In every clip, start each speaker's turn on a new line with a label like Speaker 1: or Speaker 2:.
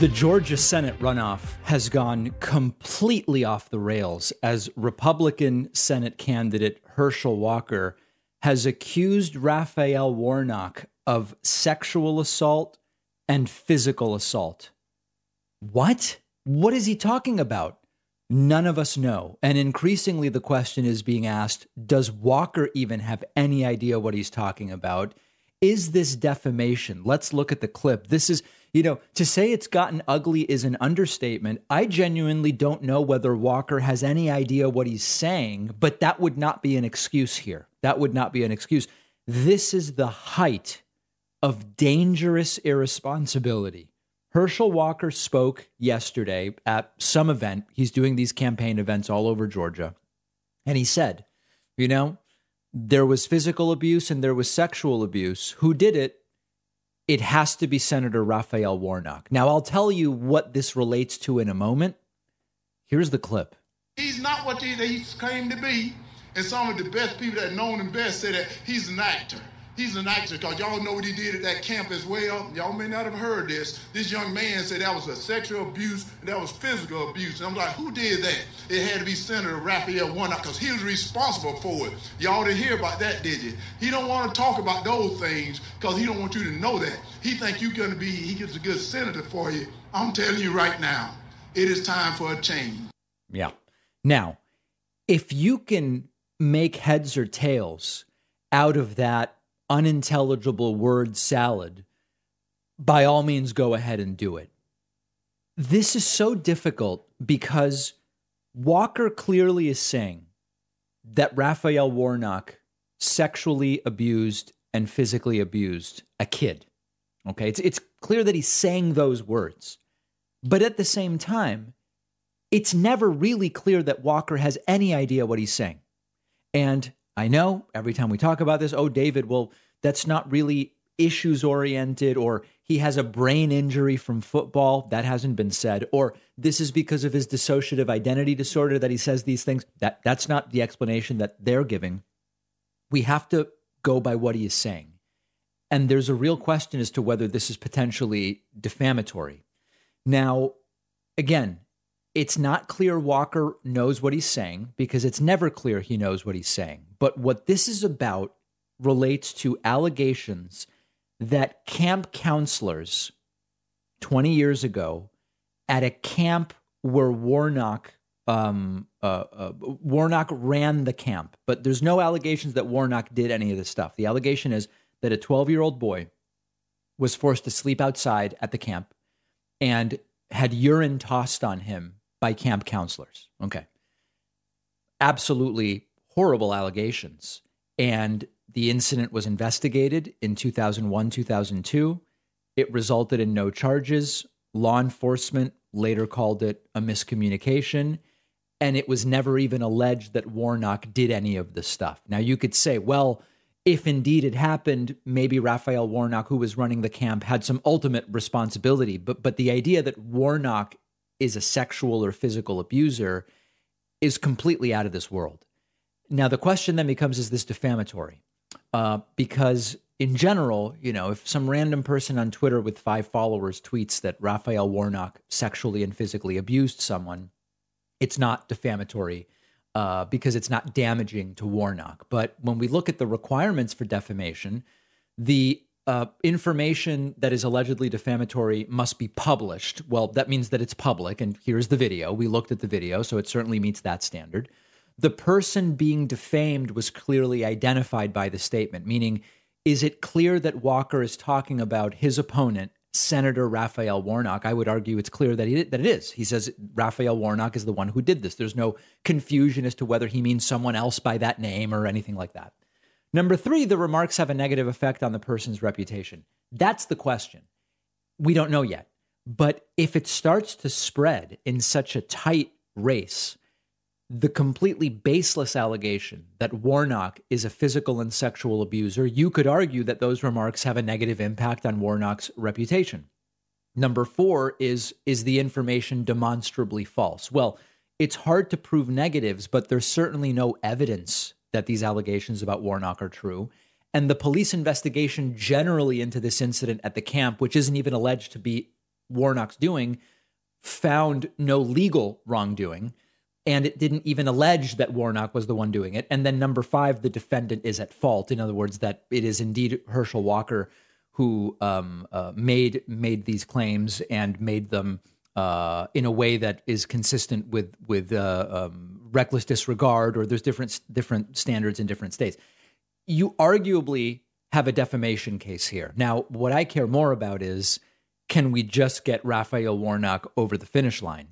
Speaker 1: The Georgia Senate runoff has gone completely off the rails as Republican Senate candidate Herschel Walker has accused Raphael Warnock of sexual assault and physical assault. What? What is he talking about? None of us know. And increasingly, the question is being asked Does Walker even have any idea what he's talking about? Is this defamation? Let's look at the clip. This is you know, to say it's gotten ugly is an understatement. I genuinely don't know whether Walker has any idea what he's saying, but that would not be an excuse here. That would not be an excuse. This is the height of dangerous irresponsibility. Herschel Walker spoke yesterday at some event. He's doing these campaign events all over Georgia. And he said, you know, there was physical abuse and there was sexual abuse. Who did it? It has to be Senator Raphael Warnock. Now, I'll tell you what this relates to in a moment. Here's the clip.
Speaker 2: He's not what he, he claimed to be. And some of the best people that know him best say that he's an actor. He's an actor because y'all know what he did at that camp as well. Y'all may not have heard this. This young man said that was a sexual abuse and that was physical abuse. And I'm like, who did that? It had to be Senator Raphael Warnock because he was responsible for it. Y'all didn't hear about that, did you? He don't want to talk about those things because he don't want you to know that. He think you're going to be, he gets a good senator for you. I'm telling you right now, it is time for a change.
Speaker 1: Yeah. Now, if you can make heads or tails out of that unintelligible word salad, by all means go ahead and do it. This is so difficult because Walker clearly is saying that Raphael Warnock sexually abused and physically abused a kid. Okay, it's it's clear that he's saying those words. But at the same time, it's never really clear that Walker has any idea what he's saying. And I know every time we talk about this, oh, David, well, that's not really issues oriented, or he has a brain injury from football. That hasn't been said. Or this is because of his dissociative identity disorder that he says these things. That, that's not the explanation that they're giving. We have to go by what he is saying. And there's a real question as to whether this is potentially defamatory. Now, again, it's not clear Walker knows what he's saying because it's never clear he knows what he's saying. But what this is about relates to allegations that camp counselors 20 years ago at a camp where Warnock um, uh, uh, Warnock ran the camp, but there's no allegations that Warnock did any of this stuff. The allegation is that a 12 year old boy was forced to sleep outside at the camp and had urine tossed on him by camp counselors. Okay. Absolutely horrible allegations. And the incident was investigated in 2001, 2002. It resulted in no charges. Law enforcement later called it a miscommunication. And it was never even alleged that Warnock did any of the stuff. Now, you could say, well, if indeed it happened, maybe Raphael Warnock, who was running the camp, had some ultimate responsibility. But but the idea that Warnock is a sexual or physical abuser is completely out of this world. Now the question then becomes: Is this defamatory? Uh, because in general, you know, if some random person on Twitter with five followers tweets that Raphael Warnock sexually and physically abused someone, it's not defamatory uh, because it's not damaging to Warnock. But when we look at the requirements for defamation, the uh, information that is allegedly defamatory must be published. Well, that means that it's public, and here's the video. We looked at the video, so it certainly meets that standard the person being defamed was clearly identified by the statement, meaning, is it clear that Walker is talking about his opponent, Senator Raphael Warnock? I would argue it's clear that, he, that it is. He says Raphael Warnock is the one who did this. There's no confusion as to whether he means someone else by that name or anything like that. Number three, the remarks have a negative effect on the person's reputation. That's the question. We don't know yet. But if it starts to spread in such a tight race, the completely baseless allegation that Warnock is a physical and sexual abuser, you could argue that those remarks have a negative impact on Warnock's reputation. Number 4 is is the information demonstrably false. Well, it's hard to prove negatives, but there's certainly no evidence that these allegations about Warnock are true. And the police investigation generally into this incident at the camp, which isn't even alleged to be Warnock's doing found no legal wrongdoing and it didn't even allege that Warnock was the one doing it. And then number five, the defendant is at fault. In other words, that it is indeed Herschel Walker who um, uh, made made these claims and made them uh, in a way that is consistent with with uh, um, reckless disregard, or there's different different standards in different states. You arguably have a defamation case here. Now, what I care more about is can we just get Raphael Warnock over the finish line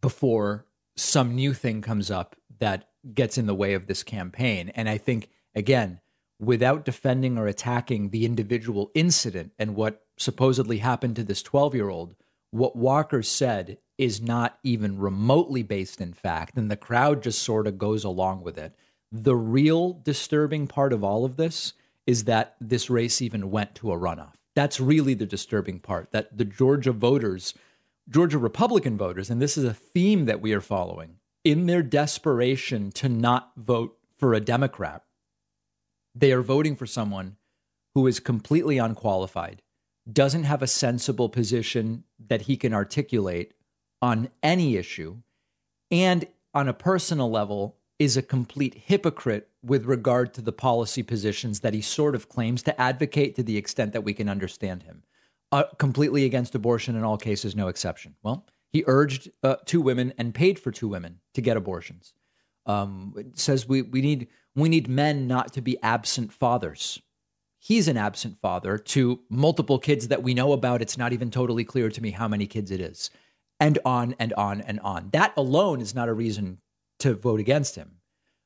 Speaker 1: before some new thing comes up that gets in the way of this campaign? And I think again, without defending or attacking the individual incident and what supposedly happened to this 12 year old, what Walker said is not even remotely based in fact, and the crowd just sort of goes along with it. The real disturbing part of all of this is that this race even went to a runoff. That's really the disturbing part that the Georgia voters, Georgia Republican voters, and this is a theme that we are following, in their desperation to not vote for a Democrat, they are voting for someone who is completely unqualified, doesn't have a sensible position that he can articulate on any issue, and on a personal level is a complete hypocrite with regard to the policy positions that he sort of claims to advocate to the extent that we can understand him. Uh, completely against abortion in all cases, no exception. Well, he urged uh, two women and paid for two women to get abortions. Um, says we, we need we need men not to be absent fathers. He's an absent father to multiple kids that we know about. It's not even totally clear to me how many kids it is. And on and on and on. That alone is not a reason to vote against him.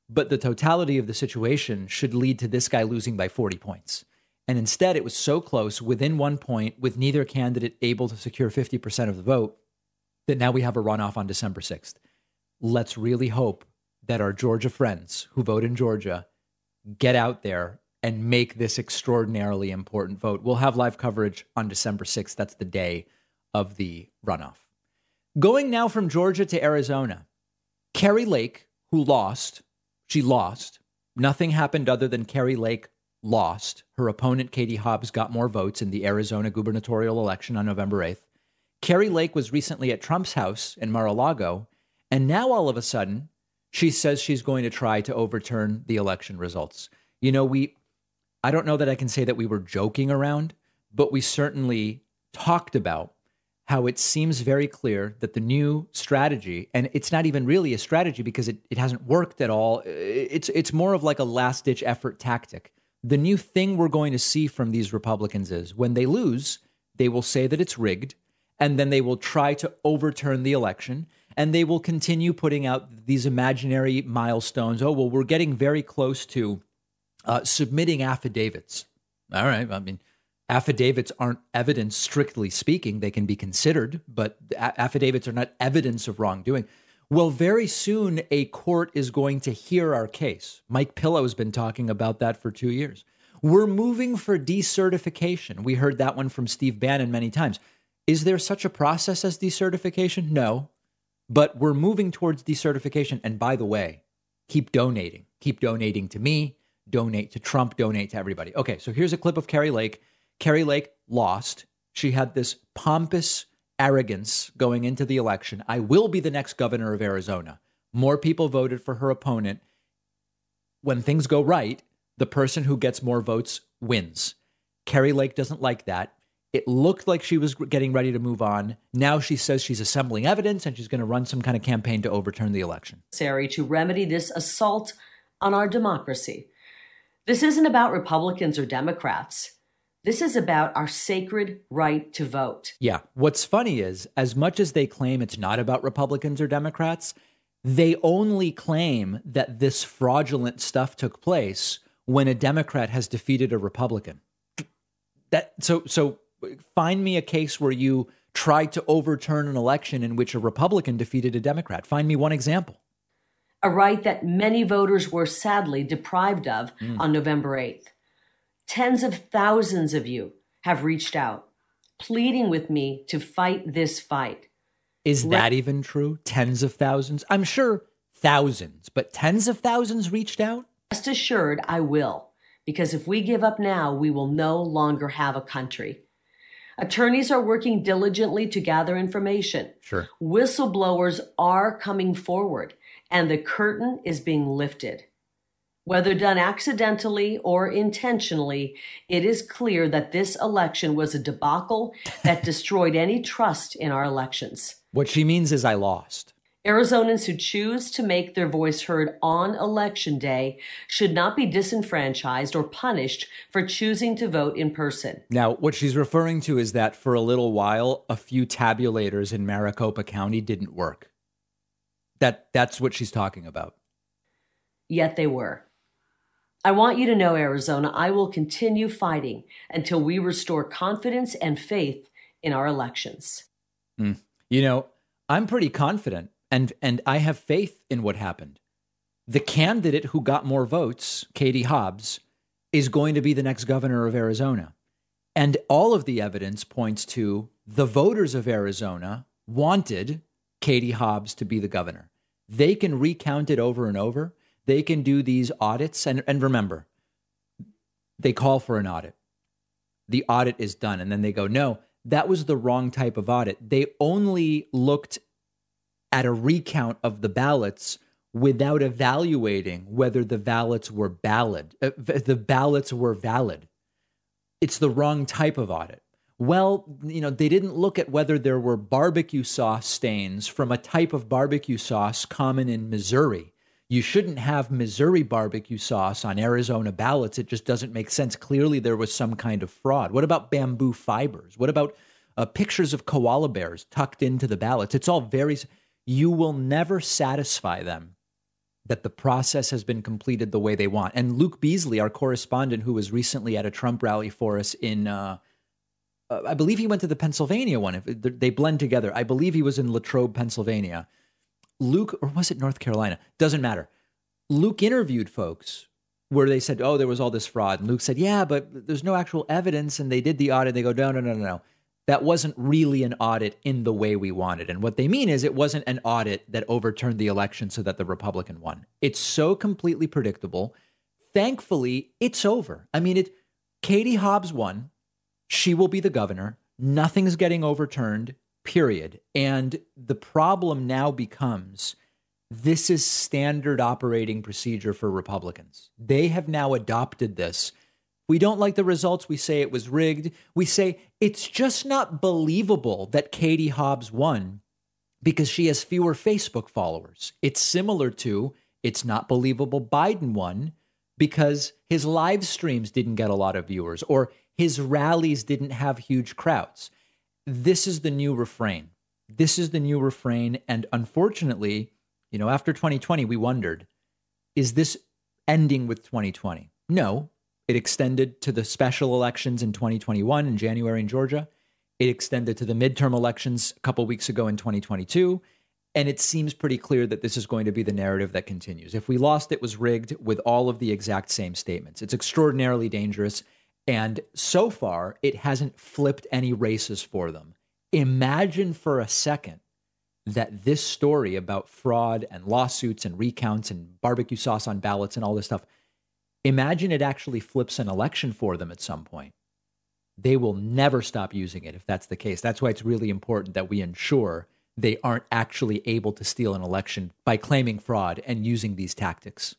Speaker 1: But the totality of the situation should lead to this guy losing by 40 points. And instead, it was so close within one point, with neither candidate able to secure 50% of the vote, that now we have a runoff on December 6th. Let's really hope that our Georgia friends who vote in Georgia get out there and make this extraordinarily important vote. We'll have live coverage on December 6th. That's the day of the runoff. Going now from Georgia to Arizona, Kari Lake, who lost, she lost. Nothing happened other than Kari Lake lost. Her opponent, Katie Hobbs, got more votes in the Arizona gubernatorial election on November 8th. Kari Lake was recently at Trump's house in Mar a Lago, and now all of a sudden, she says she's going to try to overturn the election results. You know, we, I don't know that I can say that we were joking around, but we certainly talked about how it seems very clear that the new strategy, and it's not even really a strategy because it, it hasn't worked at all. It's it's more of like a last ditch effort tactic. The new thing we're going to see from these Republicans is when they lose, they will say that it's rigged, and then they will try to overturn the election and they will continue putting out these imaginary milestones. Oh, well, we're getting very close to uh, submitting affidavits. All right. I mean, affidavits aren't evidence, strictly speaking. They can be considered, but affidavits are not evidence of wrongdoing. Well, very soon a court is going to hear our case. MyPillow has been talking about that for two years. We're moving for decertification. We heard that one from Steve Bannon many times. Is there such a process as decertification? No. But we're moving towards decertification. And by the way, keep donating. Keep donating to me, donate to Trump, donate to everybody. Okay, so here's a clip of Kari Lake. Kari Lake lost. She had this pompous arrogance going into the election. I will be the next governor of Arizona. More people voted for her opponent. When things go right, the person who gets more votes wins. Kari Lake doesn't like that. It looked like she was getting ready to move on. Now she says she's assembling evidence and she's going to run some kind of campaign to overturn the election.
Speaker 3: Necessary to remedy this assault on our democracy. This isn't about Republicans or Democrats. This is about our sacred right to vote.
Speaker 1: Yeah. What's funny is, as much as they claim it's not about Republicans or Democrats, they only claim that this fraudulent stuff took place when a Democrat has defeated a Republican. That so so find me a case where you tried to overturn an election in which a Republican defeated a Democrat. Find me one example.
Speaker 3: A right that many voters were sadly deprived of mm. on November 8th. Tens of thousands of you have reached out, pleading with me to fight this fight.
Speaker 1: Is that even true? Tens of thousands? I'm sure thousands, but tens of thousands reached out?
Speaker 3: Rest assured, I will, because if we give up now, we will no longer have a country. Attorneys are working diligently to gather information.
Speaker 1: Sure.
Speaker 3: Whistleblowers are coming forward, and the curtain is being lifted. Whether done accidentally or intentionally, it is clear that this election was a debacle that destroyed any trust in our elections.
Speaker 1: What she means is I lost.
Speaker 3: Arizonans who choose to make their voice heard on election day should not be disenfranchised or punished for choosing to vote in person.
Speaker 1: Now, what she's referring to is that for a little while, a few tabulators in Maricopa County didn't work. That that's what she's talking about.
Speaker 3: Yet they were. I want you to know, Arizona, I will continue fighting until we restore confidence and faith in our elections.
Speaker 1: Mm. You know, I'm pretty confident and and I have faith in what happened. The candidate who got more votes, Katie Hobbs, is going to be the next governor of Arizona. And all of the evidence points to the voters of Arizona wanted Katie Hobbs to be the governor. They can recount it over and over. They can do these audits. And, and remember, they call for an audit. The audit is done. And then they go, no, that was the wrong type of audit. They only looked at a recount of the ballots without evaluating whether the ballots were valid. Uh, the ballots were valid. It's the wrong type of audit. Well, you know, they didn't look at whether there were barbecue sauce stains from a type of barbecue sauce common in Missouri. You shouldn't have Missouri barbecue sauce on Arizona ballots. It just doesn't make sense. Clearly, there was some kind of fraud. What about bamboo fibers? What about uh, pictures of koala bears tucked into the ballots? It's all very you will never satisfy them that the process has been completed the way they want. And Luke Beasley, our correspondent, who was recently at a Trump rally for us in, uh, uh, I believe he went to the Pennsylvania one. They blend together. I believe he was in Latrobe, Pennsylvania. Luke, or was it North Carolina? Doesn't matter. Luke interviewed folks where they said, "Oh, there was all this fraud," and Luke said, "Yeah, but there's no actual evidence." And they did the audit. They go, "No, no, no, no, no that wasn't really an audit in the way we wanted. And what they mean is it wasn't an audit that overturned the election so that the Republican won. It's so completely predictable. Thankfully, it's over. I mean, it Katie Hobbs won. She will be the governor. Nothing's getting overturned, period. And the problem now becomes this is standard operating procedure for Republicans. They have now adopted this we don't like the results. We say it was rigged. We say it's just not believable that Katie Hobbs won because she has fewer Facebook followers. It's similar to it's not believable Biden won because his live streams didn't get a lot of viewers or his rallies didn't have huge crowds. This is the new refrain. This is the new refrain. And unfortunately, you know, after 2020, we wondered is this ending with 2020? No, it extended to the special elections in 2021 in January in Georgia. It extended to the midterm elections a couple weeks ago in 2022. And it seems pretty clear that this is going to be the narrative that continues. If we lost, it was rigged with all of the exact same statements. It's extraordinarily dangerous. And so far, it hasn't flipped any races for them. Imagine for a second that this story about fraud and lawsuits and recounts and barbecue sauce on ballots and all this stuff Imagine it actually flips an election for them at some point. They will never stop using it if that's the case. That's why it's really important that we ensure they aren't actually able to steal an election by claiming fraud and using these tactics.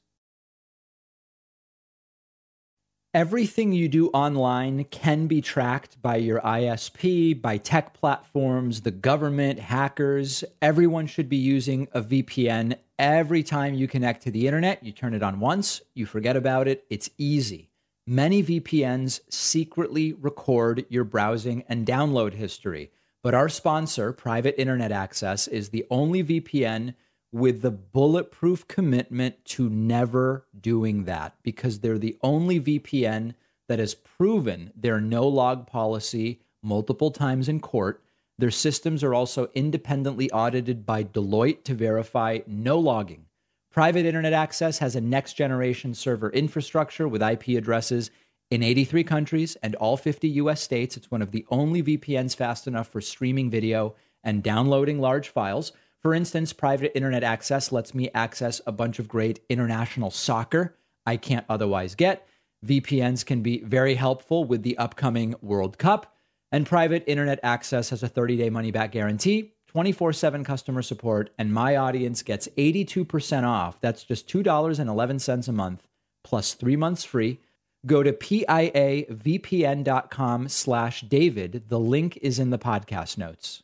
Speaker 1: Everything you do online can be tracked by your ISP, by tech platforms, the government, hackers. Everyone should be using a VPN every time you connect to the internet. You turn it on once, you forget about it. It's easy. Many VPNs secretly record your browsing and download history. But our sponsor, Private Internet Access, is the only VPN with the bulletproof commitment to never doing that because they're the only VPN that has proven their no log policy multiple times in court. Their systems are also independently audited by Deloitte to verify no logging. Private internet access has a next generation server infrastructure with IP addresses in 83 countries and all 50 US states. It's one of the only VPNs fast enough for streaming video and downloading large files. For instance, private internet access lets me access a bunch of great international soccer I can't otherwise get. VPNs can be very helpful with the upcoming World Cup. And private internet access has a 30 day money back guarantee, 24 7 customer support, and my audience gets 82% off. That's just $2.11 a month plus three months free. Go to piavpn.com slash David. The link is in the podcast notes.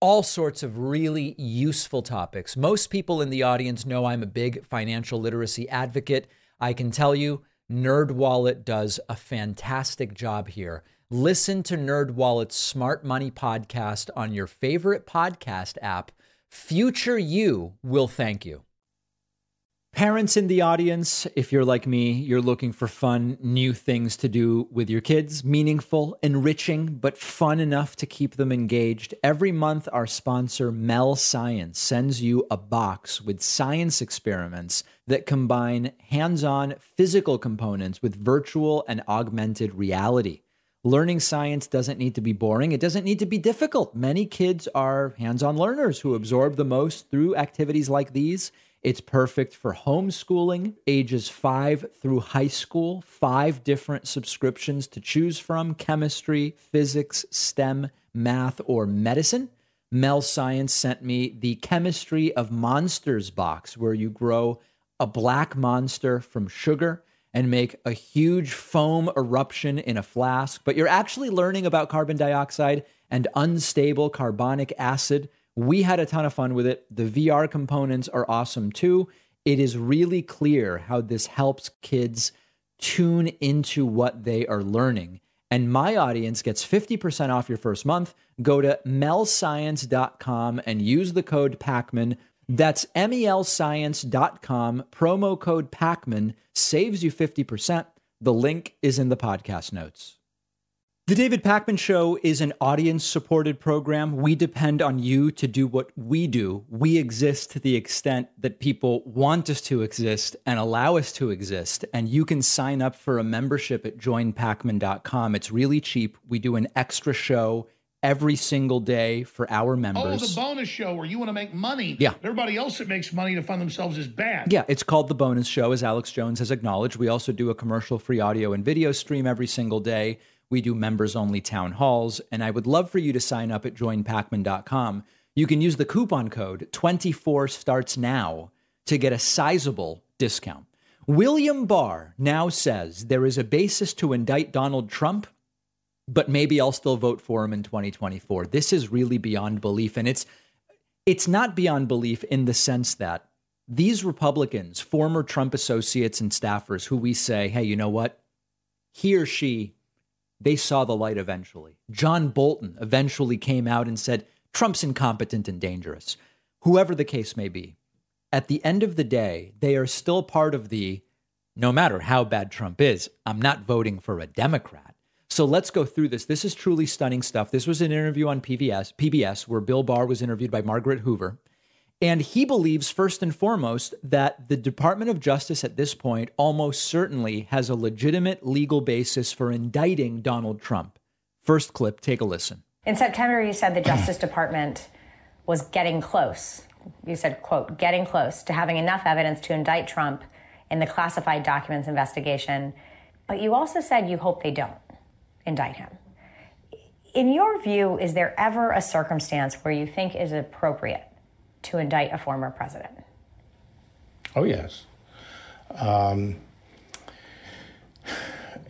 Speaker 1: all sorts of really useful topics. Most people in the audience know I'm a big financial literacy advocate. I can tell you, NerdWallet does a fantastic job here. Listen to NerdWallet's Smart Money podcast on your favorite podcast app. Future you will thank you. Parents in the audience, if you're like me, you're looking for fun, new things to do with your kids, meaningful, enriching, but fun enough to keep them engaged. Every month, our sponsor, Mel Science, sends you a box with science experiments that combine hands on physical components with virtual and augmented reality. Learning science doesn't need to be boring. It doesn't need to be difficult. Many kids are hands on learners who absorb the most through activities like these. It's perfect for homeschooling, ages five through high school, five different subscriptions to choose from chemistry, physics, STEM, math, or medicine. Mel Science sent me the Chemistry of Monsters box, where you grow a black monster from sugar and make a huge foam eruption in a flask. But you're actually learning about carbon dioxide and unstable carbonic acid we had a ton of fun with it. The VR components are awesome too. It is really clear how this helps kids tune into what they are learning. And my audience gets 50% off your first month. Go to melscience.com and use the code PAKMAN. That's melscience.com. Promo code PAKMAN saves you 50%. The link is in the podcast notes. The David Pakman Show is an audience supported program. We depend on you to do what we do. We exist to the extent that people want us to exist and allow us to exist. And you can sign up for a membership at joinpakman.com. It's really cheap. We do an extra show every single day for our members.
Speaker 4: Oh, the bonus show where you want to make money.
Speaker 1: Yeah.
Speaker 4: Everybody else that makes money to fund themselves is bad.
Speaker 1: Yeah, it's called the bonus show, as Alex Jones has acknowledged. We also do a commercial free audio and video stream every single day. We do members only town halls, and I would love for you to sign up at joinpakman.com. You can use the coupon code 24 starts now to get a sizable discount. William Barr now says there is a basis to indict Donald Trump, but maybe I'll still vote for him in 2024. This is really beyond belief and it's it's not beyond belief in the sense that these Republicans, former Trump associates and staffers who we say, "Hey, you know what? He or she they saw the light eventually. John Bolton eventually came out and said, Trump's incompetent and dangerous. Whoever the case may be, at the end of the day, they are still part of the no matter how bad Trump is, I'm not voting for a Democrat. So let's go through this. This is truly stunning stuff. This was an interview on PBS, PBS where Bill Barr was interviewed by Margaret Hoover. And he believes, first and foremost, that the Department of Justice at this point almost certainly has a legitimate legal basis for indicting Donald Trump. First clip, take a listen.
Speaker 5: In September, you said the Justice Department was getting close. You said, quote, getting close to having enough evidence to indict Trump in the classified documents investigation. But you also said you hope they don't indict him. In your view, is there ever a circumstance where you think is appropriate to indict a former president?
Speaker 6: Oh, yes. Um,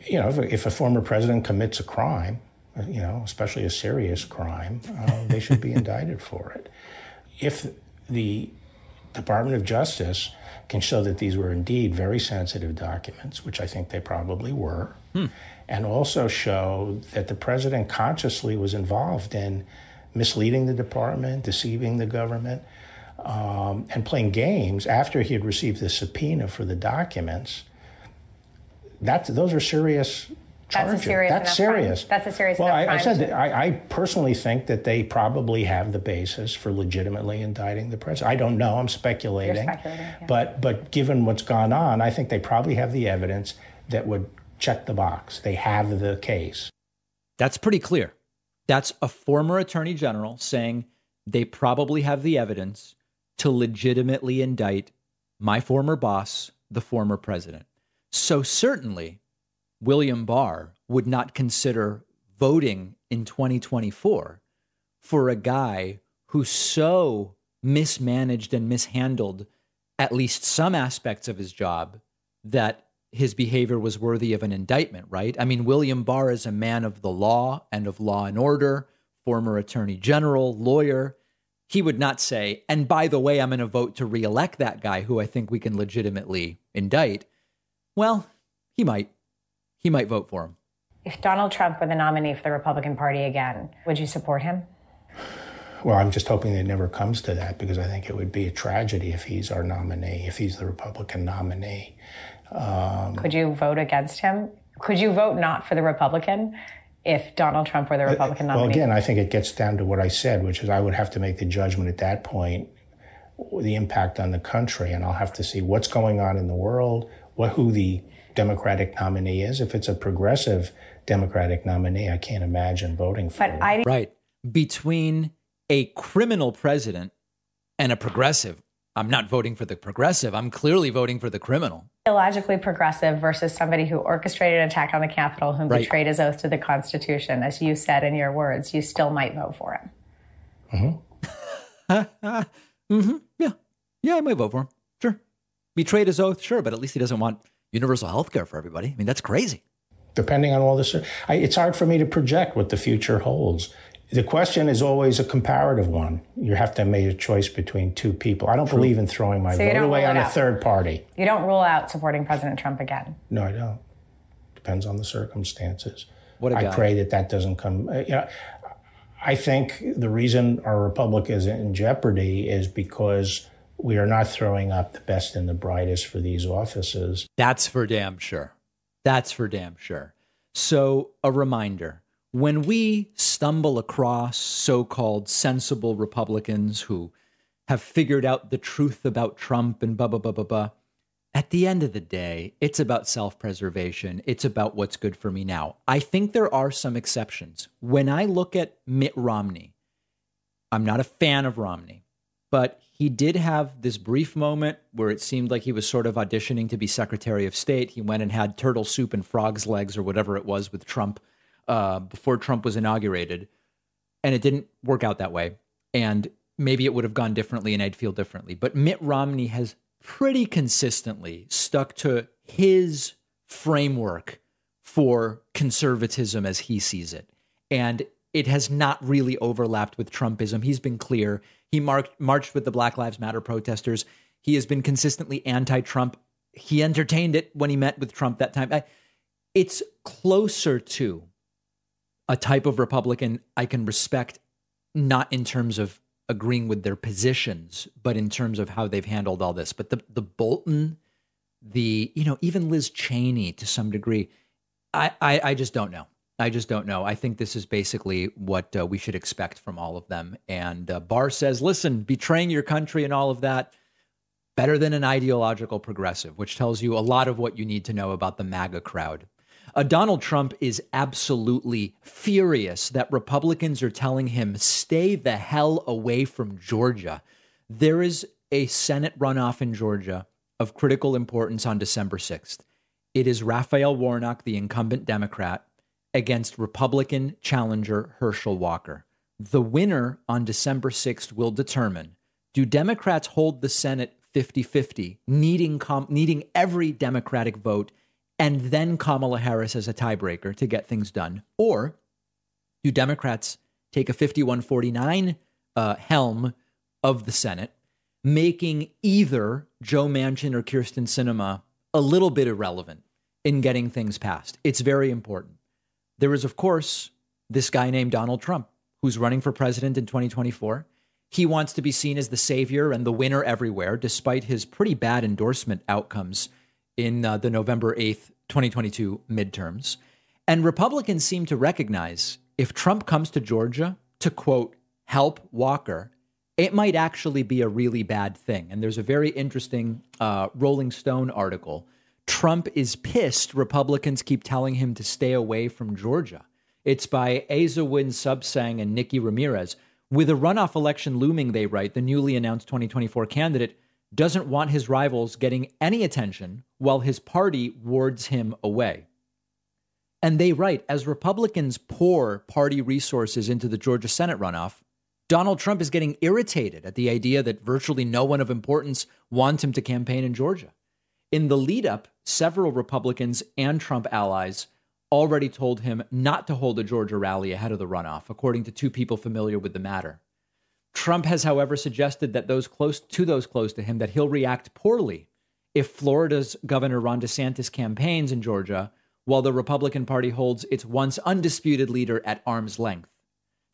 Speaker 6: you know, if a, if a, former president commits a crime, you know, especially a serious crime, uh, they should be indicted for it. If the Department of Justice can show that these were indeed very sensitive documents, which I think they probably were, hmm. and also show that the president consciously was involved in misleading the department, deceiving the government, um, and playing games after he had received the subpoena for the documents, that's, those are serious charge
Speaker 5: That's a serious.
Speaker 6: That's serious.
Speaker 5: crime. That's a serious
Speaker 6: well,
Speaker 5: enough
Speaker 6: I, I said
Speaker 5: to-
Speaker 6: that I, I personally think that they probably have the basis for legitimately indicting the president. I don't know. I'm speculating.
Speaker 5: speculating, yeah.
Speaker 6: But but given what's gone on, I think they probably have the evidence that would check the box. They have the case.
Speaker 1: That's pretty clear. That's a former attorney general saying they probably have the evidence to legitimately indict my former boss, the former president. So certainly, William Barr would not consider voting in 2024 for a guy who so mismanaged and mishandled at least some aspects of his job that his behavior was worthy of an indictment, right? I mean, William Barr is a man of the law and of law and order, former attorney general, lawyer. He would not say, and by the way, I'm going to vote to reelect that guy who I think we can legitimately indict. Well, he might. He might vote for him.
Speaker 5: If Donald Trump were the nominee for the Republican Party again, would you support him?
Speaker 6: Well, I'm just hoping it never comes to that because I think it would be a tragedy if he's our nominee, if he's the Republican nominee.
Speaker 5: Um, Could you vote against him? Could you vote not for the Republican if Donald Trump were the uh,
Speaker 6: Republican
Speaker 5: nominee?
Speaker 6: Well, again, I think it gets down to what I said, which is I would have to make the judgment at that point, the impact on the country, and I'll have to see what's going on in the world, what who the Democratic nominee is. If it's a progressive Democratic nominee, I can't imagine voting for
Speaker 5: but
Speaker 6: him.
Speaker 5: I
Speaker 1: Right. Between a criminal president and a progressive, I'm not voting for the progressive. I'm clearly voting for the criminal.
Speaker 5: ideologically progressive versus somebody who orchestrated an attack on the Capitol, who
Speaker 1: Right.
Speaker 5: betrayed his oath to the Constitution, as you said in your words, you still might vote for him. Mm-hmm. mm-hmm.
Speaker 1: Yeah. Yeah, I might vote for him. Sure. Betrayed his oath, sure, but at least he doesn't want universal health care for everybody. I mean, that's crazy.
Speaker 6: depending on all this. I, it's hard for me to project what the future holds. The question is always a comparative one. You have to make a choice between two people. I don't believe in throwing my
Speaker 5: So
Speaker 6: vote away on
Speaker 5: it
Speaker 6: a third party.
Speaker 5: You don't rule out supporting President Trump again.
Speaker 6: No, I don't. Depends on the circumstances.
Speaker 1: What a
Speaker 6: I
Speaker 1: guy.
Speaker 6: I pray that that doesn't come. uh, You know, I think the reason our republic is in jeopardy is because we are not throwing up the best and the brightest for these offices.
Speaker 1: That's for damn sure. That's for damn sure. So, a reminder when we stumble across so called sensible Republicans who have figured out the truth about Trump and blah, blah, blah, blah, blah, at the end of the day, it's about self preservation. It's about what's good for me now. I think there are some exceptions. When I look at Mitt Romney, I'm not a fan of Romney, but he did have this brief moment where it seemed like he was sort of auditioning to be Secretary of State. He went and had turtle soup and frog's legs or whatever it was with Trump uh, before Trump was inaugurated. And it didn't work out that way. And maybe it would have gone differently and I'd feel differently. But Mitt Romney has pretty consistently stuck to his framework for conservatism as he sees it. And it has not really overlapped with Trumpism. He's been clear. He marked, marched with the Black Lives Matter protesters. He has been consistently anti Trump. He entertained it when he met with Trump that time. It's closer to a type of Republican I can respect, not in terms of agreeing with their positions, but in terms of how they've handled all this. But the the Bolton, the you know even Liz Cheney to some degree, I I, I just don't know. I just don't know. I think this is basically what uh, we should expect from all of them. And uh, Barr says, listen, betraying your country and all of that, better than an ideological progressive, which tells you a lot of what you need to know about the MAGA crowd. Uh, Donald Trump is absolutely furious that Republicans are telling him, stay the hell away from Georgia. There is a Senate runoff in Georgia of critical importance on December 6th. It is Raphael Warnock, the incumbent Democrat, against Republican challenger Herschel Walker. The winner on December 6th will determine do Democrats hold the Senate 50 50, needing, com- needing every Democratic vote, and then Kamala Harris as a tiebreaker to get things done? Or do Democrats take a 51 49 uh, helm of the Senate, making either Joe Manchin or Kyrsten Sinema a little bit irrelevant in getting things passed? It's very important. There is, of course, this guy named Donald Trump who's running for president in 2024. He wants to be seen as the savior and the winner everywhere, despite his pretty bad endorsement outcomes in uh, the November 8th, 2022 midterms. And Republicans seem to recognize if Trump comes to Georgia to quote, help Walker, it might actually be a really bad thing. And there's a very interesting uh, Rolling Stone article. Trump is pissed Republicans keep telling him to stay away from Georgia. It's by Asawin Suebsaeng and Nikki Ramirez. With a runoff election looming, they write, the newly announced 2024 candidate doesn't want his rivals getting any attention while his party wards him away. And they write, as Republicans pour party resources into the Georgia Senate runoff, Donald Trump is getting irritated at the idea that virtually no one of importance wants him to campaign in Georgia. In the lead up, several Republicans and Trump allies already told him not to hold a Georgia rally ahead of the runoff, according to two people familiar with the matter. Trump has, however, suggested that those close to those close to him that he'll react poorly if Florida's Governor Ron DeSantis campaigns in Georgia while the Republican Party holds its once undisputed leader at arm's length.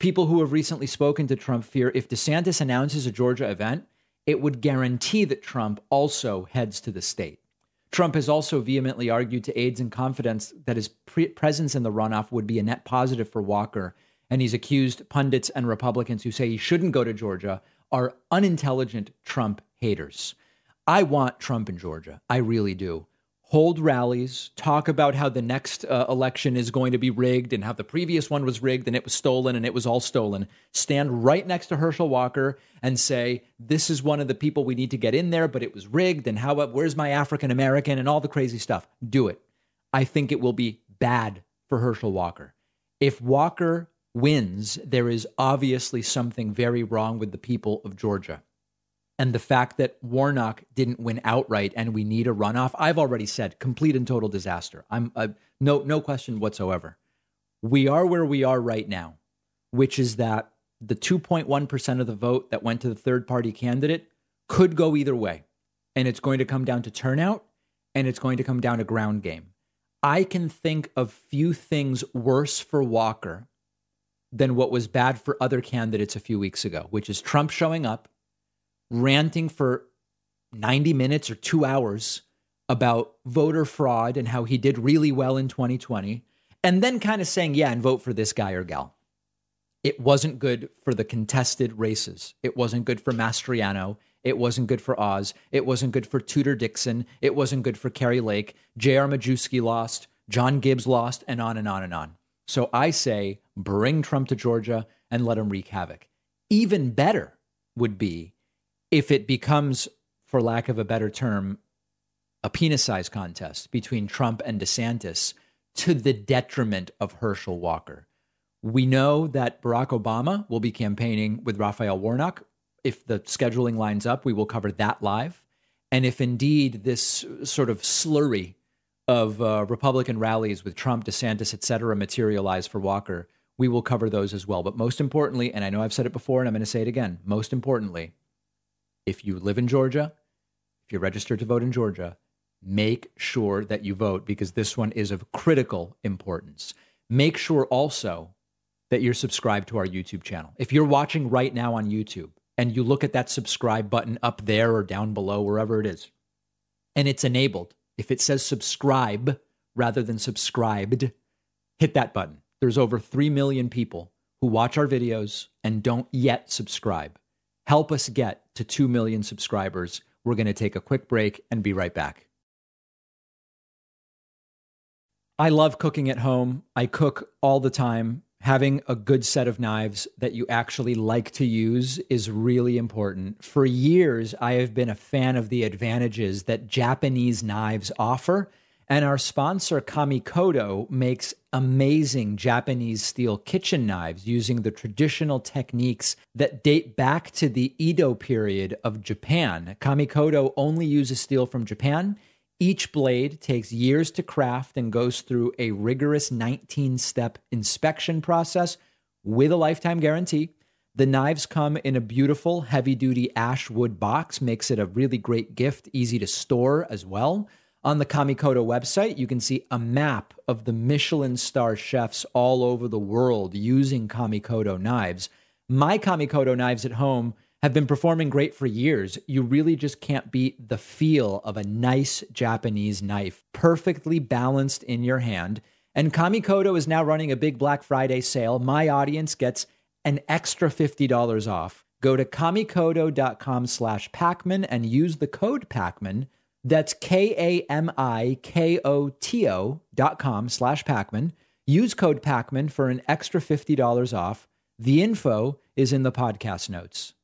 Speaker 1: People who have recently spoken to Trump fear if DeSantis announces a Georgia event, it would guarantee that Trump also heads to the state. Trump has also vehemently argued to aides and confidants that his pre- presence in the runoff would be a net positive for Walker, and he's accused pundits and Republicans who say he shouldn't go to Georgia are unintelligent Trump haters. I want Trump in Georgia. I really do hold rallies, talk about how the next uh, election is going to be rigged and how the previous one was rigged and it was stolen and it was all stolen. Stand right next to Herschel Walker and say, "This is one of the people we need to get in there, but it was rigged and how where's my African American and all the crazy stuff." Do it. I think it will be bad for Herschel Walker. If Walker wins, there is obviously something very wrong with the people of Georgia and the fact that Warnock didn't win outright and we need a runoff, I've already said complete and total disaster. I'm uh, no no question whatsoever. We are where we are right now, which is that the 2.1% of the vote that went to the third party candidate could go either way. And it's going to come down to turnout and it's going to come down to ground game. I can think of few things worse for Walker than what was bad for other candidates a few weeks ago, which is Trump showing up ranting for 90 minutes or two hours about voter fraud and how he did really well in 2020, and then kind of saying, yeah, and vote for this guy or gal. It wasn't good for the contested races. It wasn't good for Mastriano. It wasn't good for Oz. It wasn't good for Tudor Dixon. It wasn't good for Kari Lake. J.R. Majewski lost. John Gibbs lost, and on and on and on. So I say bring Trump to Georgia and let him wreak havoc. Even better would be if it becomes, for lack of a better term, a penis size contest between Trump and DeSantis to the detriment of Herschel Walker. We know that Barack Obama will be campaigning with Raphael Warnock. If the scheduling lines up, we will cover that live. And if indeed this sort of slurry of uh, Republican rallies with Trump, DeSantis, et cetera, materialize for Walker, we will cover those as well. But most importantly, and I know I've said it before and I'm going to say it again, most importantly, if you live in Georgia, if you're registered to vote in Georgia, make sure that you vote because this one is of critical importance. Make sure also that you're subscribed to our YouTube channel. If you're watching right now on YouTube and you look at that subscribe button up there or down below, wherever it is, and it's enabled, if it says subscribe rather than subscribed, hit that button. There's over 3 million people who watch our videos and don't yet subscribe. Help us get to 2 million subscribers. We're going to take a quick break and be right back. I love cooking at home. I cook all the time. Having a good set of knives that you actually like to use is really important. For years, I have been a fan of the advantages that Japanese knives offer and our sponsor, Kamikoto, makes amazing Japanese steel kitchen knives using the traditional techniques that date back to the Edo period of Japan. Kamikoto only uses steel from Japan. Each blade takes years to craft and goes through a rigorous 19 step inspection process with a lifetime guarantee. The knives come in a beautiful heavy duty ash wood box, makes it a really great gift, easy to store as well. On the Kamikoto website, you can see a map of the Michelin star chefs all over the world using Kamikoto knives. My Kamikoto knives at home have been performing great for years. You really just can't beat the feel of a nice Japanese knife, perfectly balanced in your hand And Kamikoto is now running a big Black Friday sale. My audience gets an extra $50 off. Go to kamikoto.com slash Pakman and use the code Pakman. That's K-A-M-I-K-O-T-O dot com slash Pakman. Use code Pakman for an extra $50 off. The info is in the podcast notes.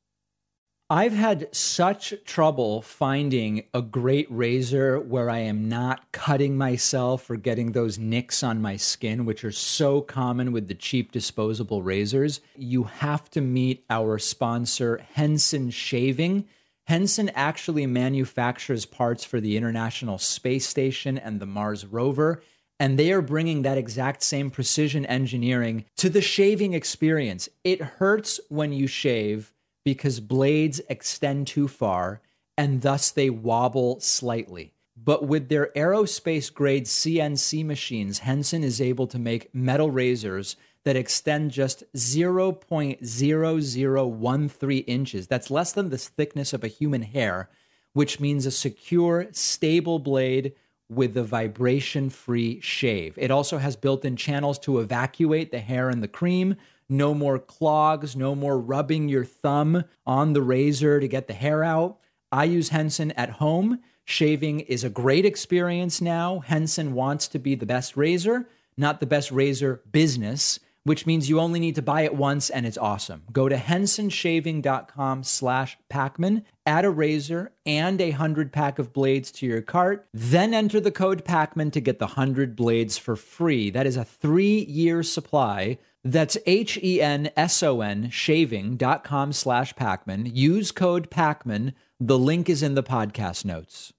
Speaker 1: I've had such trouble finding a great razor where I am not cutting myself or getting those nicks on my skin, which are so common with the cheap disposable razors. You have to meet our sponsor, Henson Shaving. Henson actually manufactures parts for the International Space Station and the Mars rover. And they are bringing that exact same precision engineering to the shaving experience. It hurts when you shave because blades extend too far and thus they wobble slightly. But with their aerospace grade CNC machines, Henson is able to make metal razors that extend just 0.0013 inches. That's less than the thickness of a human hair, which means a secure, stable blade with a vibration free shave. It also has built in channels to evacuate the hair and the cream, no more clogs, no more rubbing your thumb on the razor to get the hair out. I use Henson at home. Shaving is a great experience now. Henson wants to be the best razor, not the best razor business, which means you only need to buy it once and it's awesome. Go to hensonshaving.com slash Pakman, add a razor and a 100 pack of blades to your cart, then enter the code Pakman to get the 100 blades for free. That is a three-year supply that's H E N S O N shaving.com slash Pakman. Use code Pakman. The link is in the podcast notes.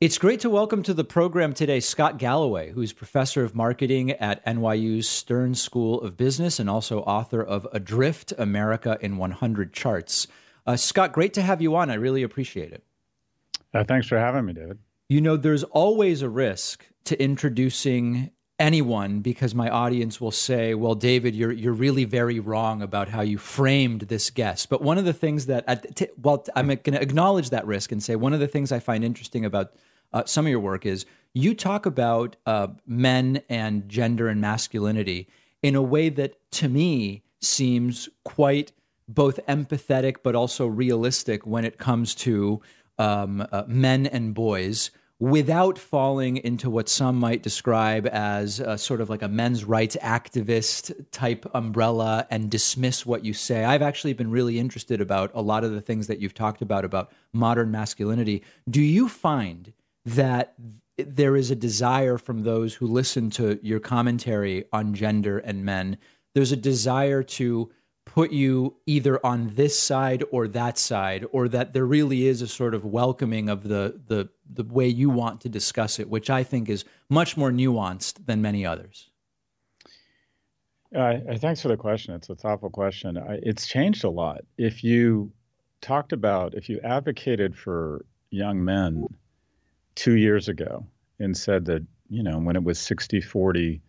Speaker 1: It's great to welcome to the program today Scott Galloway, who's professor of marketing at NYU's Stern School of Business and also author of Adrift America in 100 Charts. Uh, Scott, great to have you on. I really appreciate it.
Speaker 7: Uh, thanks for having me, David.
Speaker 1: You know, there's always a risk to introducing anyone because my audience will say, "Well, David, you're you're really very wrong about how you framed this guest." But one of the things that, t- well, I'm going to acknowledge that risk and say one of the things I find interesting about uh, some of your work is you talk about uh, men and gender and masculinity in a way that, to me, seems quite both empathetic but also realistic when it comes to um, uh, men and boys without falling into what some might describe as a, sort of like a men's rights activist type umbrella and dismiss what you say. I've actually been really interested about a lot of the things that you've talked about about modern masculinity. Do you find that there is a desire from those who listen to your commentary on gender and men? There's a desire to put you either on this side or that side, or that there really is a sort of welcoming of the the the way you want to discuss it, which I think is much more nuanced than many others.
Speaker 7: Uh, thanks for the question. It's a thoughtful question. I, it's changed a lot. If you talked about, if you advocated for young men two years ago and said that, you know, when it was 60 40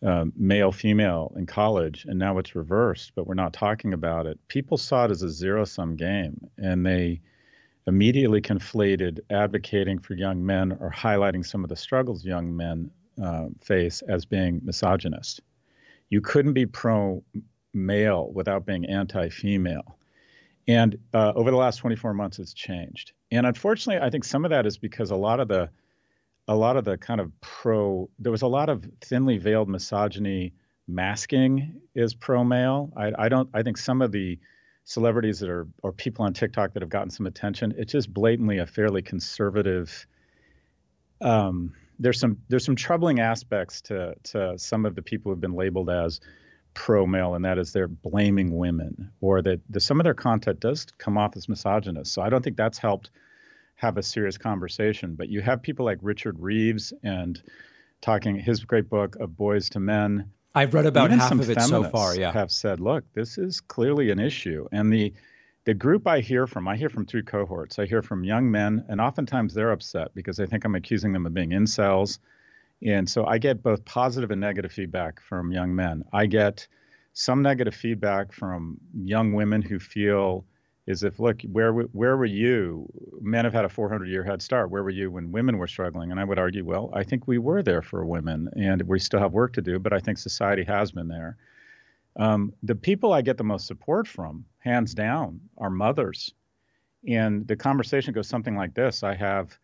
Speaker 7: um, male female in college and now it's reversed but we're not talking about it people saw it as a zero sum game and they immediately conflated advocating for young men or highlighting some of the struggles young men uh, face as being misogynist. You couldn't be pro male without being anti female and uh, over the last 24 months it's changed. And unfortunately i think some of that is because a lot of the a lot of the kind of pro there was a lot of thinly veiled misogyny masking is pro male I, I don't i think some of the celebrities that are or people on tiktok that have gotten some attention it's just blatantly a fairly conservative um, there's some there's some troubling aspects to to some of the people who've been labeled as pro male and that is they're blaming women or that the, some of their content does come off as misogynist so i don't think that's helped have a serious conversation. But you have people like Richard Reeves and talking his great book of Boys to Men.
Speaker 1: I've read about Even half of it so far. Yeah,
Speaker 7: have said, look, this is clearly an issue, and the the group I hear from, I hear from three cohorts. I hear from young men, and oftentimes they're upset because they think I'm accusing them of being incels. And so I get both positive and negative feedback from young men. I get some negative feedback from young women who feel is if look where where were you? Men have had a 400 year head start. Where were you when women were struggling? And I would argue, well, I think we were there for women, and we still have work to do. But I think society has been there. Um, the people I get the most support from, hands down, are mothers. And the conversation goes something like this: I have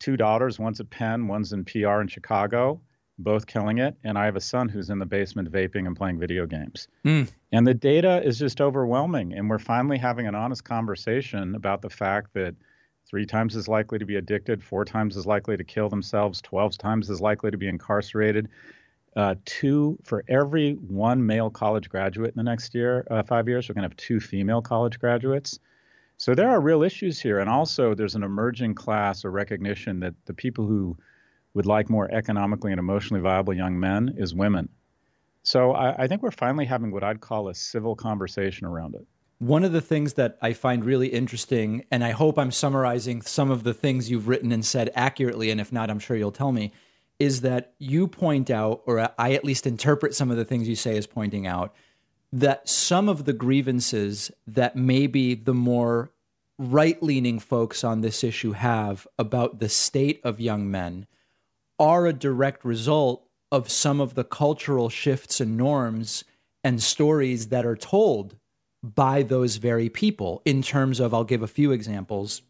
Speaker 7: two daughters. One's at Penn. One's in PR in Chicago both killing it, and I have a son who's in the basement vaping and playing video games. Mm. And the data is just overwhelming, and we're finally having an honest conversation about the fact that three times as likely to be addicted, four times as likely to kill themselves, 12 times as likely to be incarcerated. Uh, two for every one male college graduate in the next year, uh, five years, we're going to have two female college graduates. So there are real issues here. And also, there's an emerging class or recognition that the people who would like more economically and emotionally viable young men is women. So I, I, think we're finally having what I'd call a civil conversation around it.
Speaker 1: One of the things that I find really interesting, and I hope I'm summarizing some of the things you've written and said accurately, and if not, I'm sure you'll tell me, is that you point out, or I at least interpret some of the things you say as pointing out, that some of the grievances that maybe the more right leaning folks on this issue have about the state of young men are a direct result of some of the cultural shifts and norms and stories that are told by those very people. In terms of i'll give a few examples.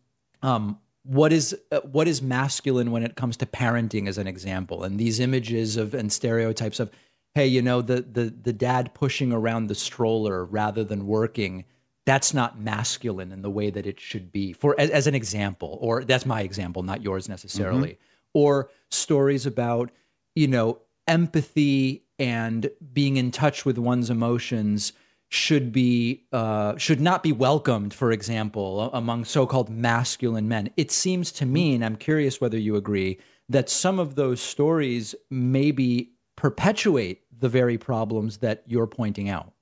Speaker 1: Um, what is what is masculine when it comes to parenting as an example? And these images of and stereotypes of hey you know the the the dad pushing around the stroller rather than working that's not masculine in the way that it should be. For as, as an example or that's my example not yours necessarily. Mm-hmm. Or stories about, you know, empathy and being in touch with one's emotions should be uh, should not be welcomed, for example, among so-called masculine men. It seems to me, and I'm curious whether you agree, that some of those stories maybe perpetuate the very problems that you're pointing out.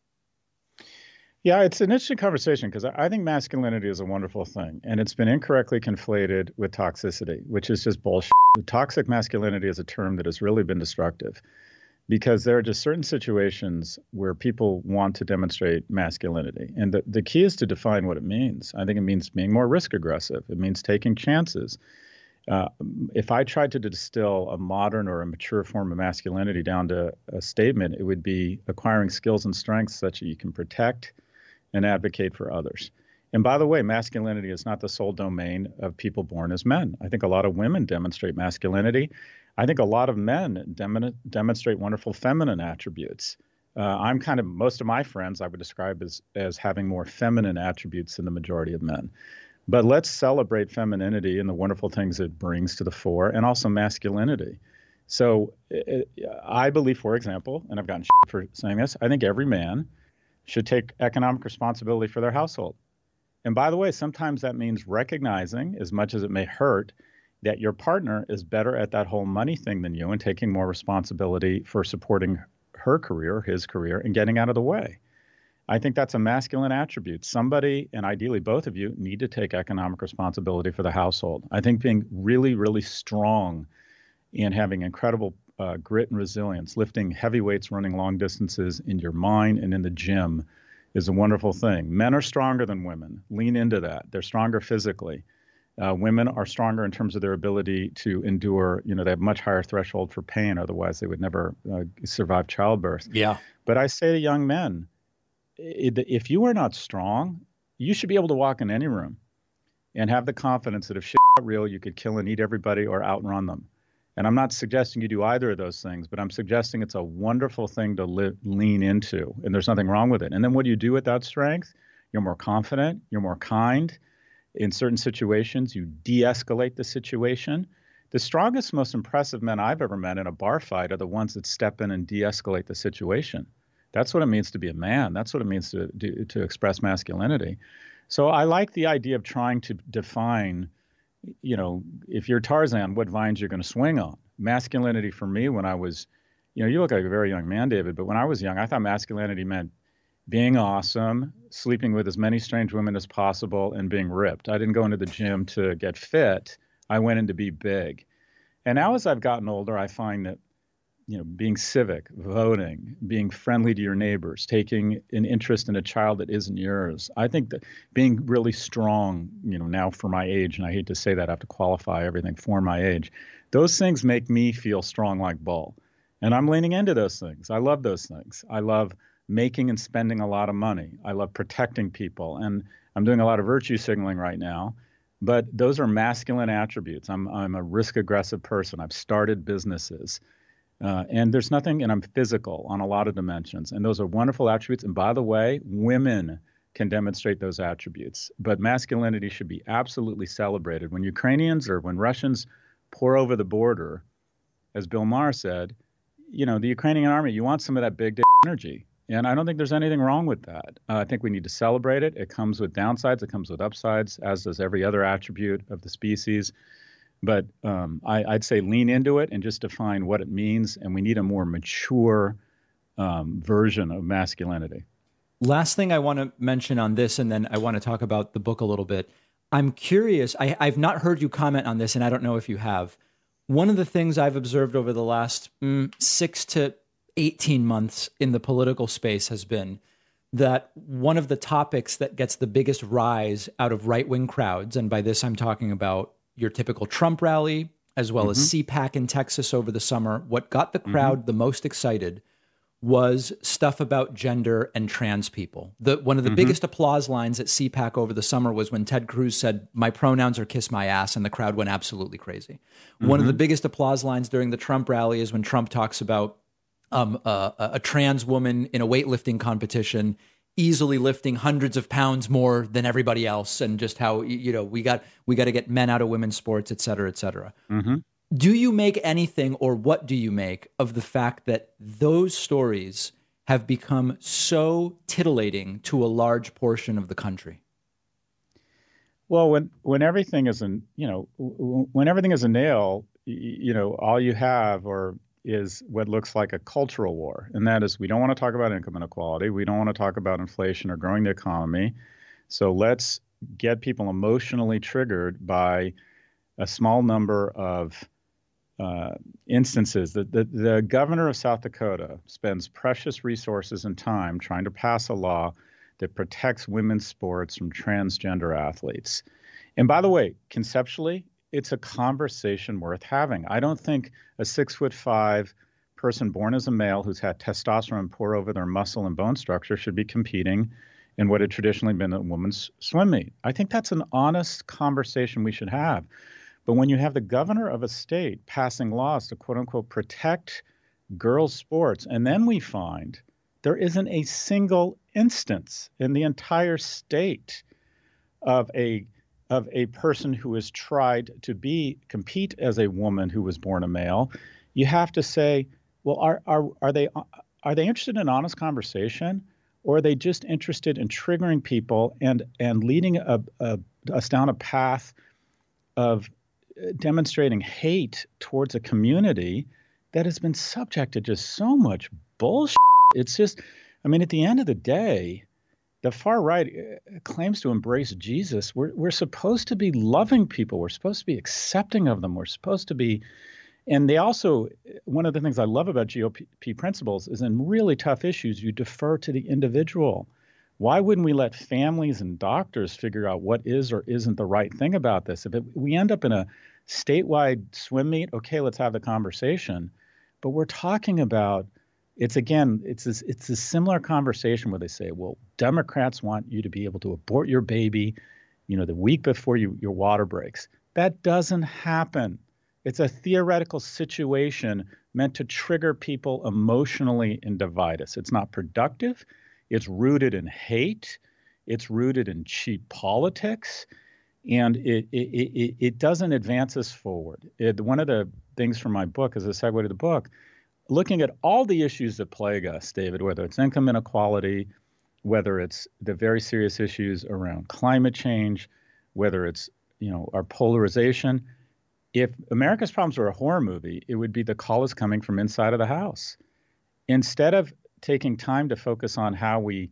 Speaker 7: Yeah, it's an interesting conversation because I think masculinity is a wonderful thing, and it's been incorrectly conflated with toxicity, which is just bullshit. Toxic masculinity is a term that has really been destructive because there are just certain situations where people want to demonstrate masculinity. And the, the key is to define what it means. I think it means being more risk aggressive, it means taking chances. Uh, if I tried to distill a modern or a mature form of masculinity down to a statement, it would be acquiring skills and strengths such that you can protect and advocate for others. And by the way, masculinity is not the sole domain of people born as men. I think a lot of women demonstrate masculinity. I think a lot of men dem- demonstrate wonderful feminine attributes. Uh, I'm kind of most of my friends I would describe as as having more feminine attributes than the majority of men. But let's celebrate femininity and the wonderful things it brings to the fore, and also masculinity. So I believe, for example, and I've gotten for saying this, I think every man should take economic responsibility for their household. And by the way, sometimes that means recognizing, as much as it may hurt, that your partner is better at that whole money thing than you and taking more responsibility for supporting her career, his career, and getting out of the way. I think that's a masculine attribute. Somebody, and ideally both of you, need to take economic responsibility for the household. I think being really, really strong and having incredible uh, grit and resilience, lifting heavy weights, running long distances in your mind and in the gym is a wonderful thing. Men are stronger than women. Lean into that. They're stronger physically. Uh, women are stronger in terms of their ability to endure. You know, they have much higher threshold for pain. Otherwise, they would never uh, survive childbirth.
Speaker 1: Yeah.
Speaker 7: But I say to young men, if you are not strong, you should be able to walk in any room and have the confidence that if shit got real, you could kill and eat everybody or outrun them. And I'm not suggesting you do either of those things, but I'm suggesting it's a wonderful thing to li- lean into, and there's nothing wrong with it. And then what do you do with that strength? You're more confident, you're more kind. In certain situations, you de escalate the situation. The strongest, most impressive men I've ever met in a bar fight are the ones that step in and de escalate the situation. That's what it means to be a man. That's what it means to, to, to express masculinity. So I like the idea of trying to define you know, if you're Tarzan, what vines you're going to swing on. Masculinity for me when I was, you know, you look like a very young man, David, but when I was young, I thought masculinity meant being awesome, sleeping with as many strange women as possible, and being ripped. I didn't go into the gym to get fit. I went in to be big. And now, as I've gotten older, I find that you know, being civic, voting, being friendly to your neighbors, taking an interest in a child that isn't yours. I think that being really strong, you know, now for my age, and I hate to say that, I have to qualify everything for my age. Those things make me feel strong like bull. And I'm leaning into those things. I love those things. I love making and spending a lot of money. I love protecting people. And I'm doing a lot of virtue signaling right now. But those are masculine attributes. I'm, I'm a risk aggressive person. I've started businesses. Uh, and there's nothing, and I'm physical on a lot of dimensions. And those are wonderful attributes. And by the way, women can demonstrate those attributes. But masculinity should be absolutely celebrated. When Ukrainians or when Russians pour over the border, as Bill Maher said, you know, the Ukrainian army, you want some of that big energy. And I don't think there's anything wrong with that. Uh, I think we need to celebrate it. It comes with downsides, it comes with upsides, as does every other attribute of the species. But um, I, would say lean into it and just define what it means. And we need a more mature um, version of masculinity.
Speaker 1: Last thing I want to mention on this, and then I want to talk about the book a little bit. I'm curious, I, I've not heard you comment on this, and I don't know if you have. One of the things I've observed over the last mm, six to 18 months in the political space has been that one of the topics that gets the biggest rise out of right wing crowds, and by this I'm talking about your typical Trump rally, as well mm-hmm. as CPAC in Texas over the summer, what got the crowd mm-hmm. the most excited was stuff about gender and trans people. The, one of the mm-hmm. biggest applause lines at CPAC over the summer was when Ted Cruz said, My pronouns are kiss my ass, and the crowd went absolutely crazy. One of the mm-hmm. biggest applause lines during the Trump rally is when Trump talks about um, a, a trans woman in a weightlifting competition easily lifting hundreds of pounds more than everybody else and just how you know we got we got to get men out of women's sports et cetera et cetera mm-hmm. do you make anything or what do you make of the fact that those stories have become so titillating to a large portion of the country
Speaker 7: well when when everything is an you know when everything is a nail you know all you have or is what looks like a cultural war, and that is we don't want to talk about income inequality, we don't want to talk about inflation or growing the economy. So let's get people emotionally triggered by a small number of uh, instances. The, the, the governor of South Dakota spends precious resources and time trying to pass a law that protects women's sports from transgender athletes. And by the way, conceptually, it's a conversation worth having. I don't think a six foot five person born as a male who's had testosterone pour over their muscle and bone structure should be competing in what had traditionally been a woman's swim meet. I think that's an honest conversation we should have. But when you have the governor of a state passing laws to quote unquote protect girls' sports, and then we find there isn't a single instance in the entire state of a of a person who has tried to be compete as a woman who was born a male, you have to say, well, are are are they are they interested in honest conversation, or are they just interested in triggering people and and leading a, a, us down a path of uh, demonstrating hate towards a community that has been subject to just so much bullshit? It's just, I mean, at the end of the day, the far right uh, claims to embrace Jesus. We're, we're supposed to be loving people. We're supposed to be accepting of them. We're supposed to be, and they also, one of the things I love about GOP principles is in really tough issues, you defer to the individual. Why wouldn't we let families and doctors figure out what is or isn't the right thing about this? If it, we end up in a statewide swim meet, okay, let's have the conversation. But we're talking about it's again, it's this, it's a similar conversation where they say, well, Democrats want you to be able to abort your baby, you know, the week before you, your water breaks. That doesn't happen. It's a theoretical situation meant to trigger people emotionally and divide us. It's not productive. It's rooted in hate. It's rooted in cheap politics. And it, it, it, it doesn't advance us forward. It, one of the things from my book, as a segue to the book, looking at all the issues that plague us, David, whether it's income inequality, whether it's the very serious issues around climate change, whether it's you know our polarization. If America's problems were a horror movie, it would be the call is coming from inside of the house. Instead of taking time to focus on how we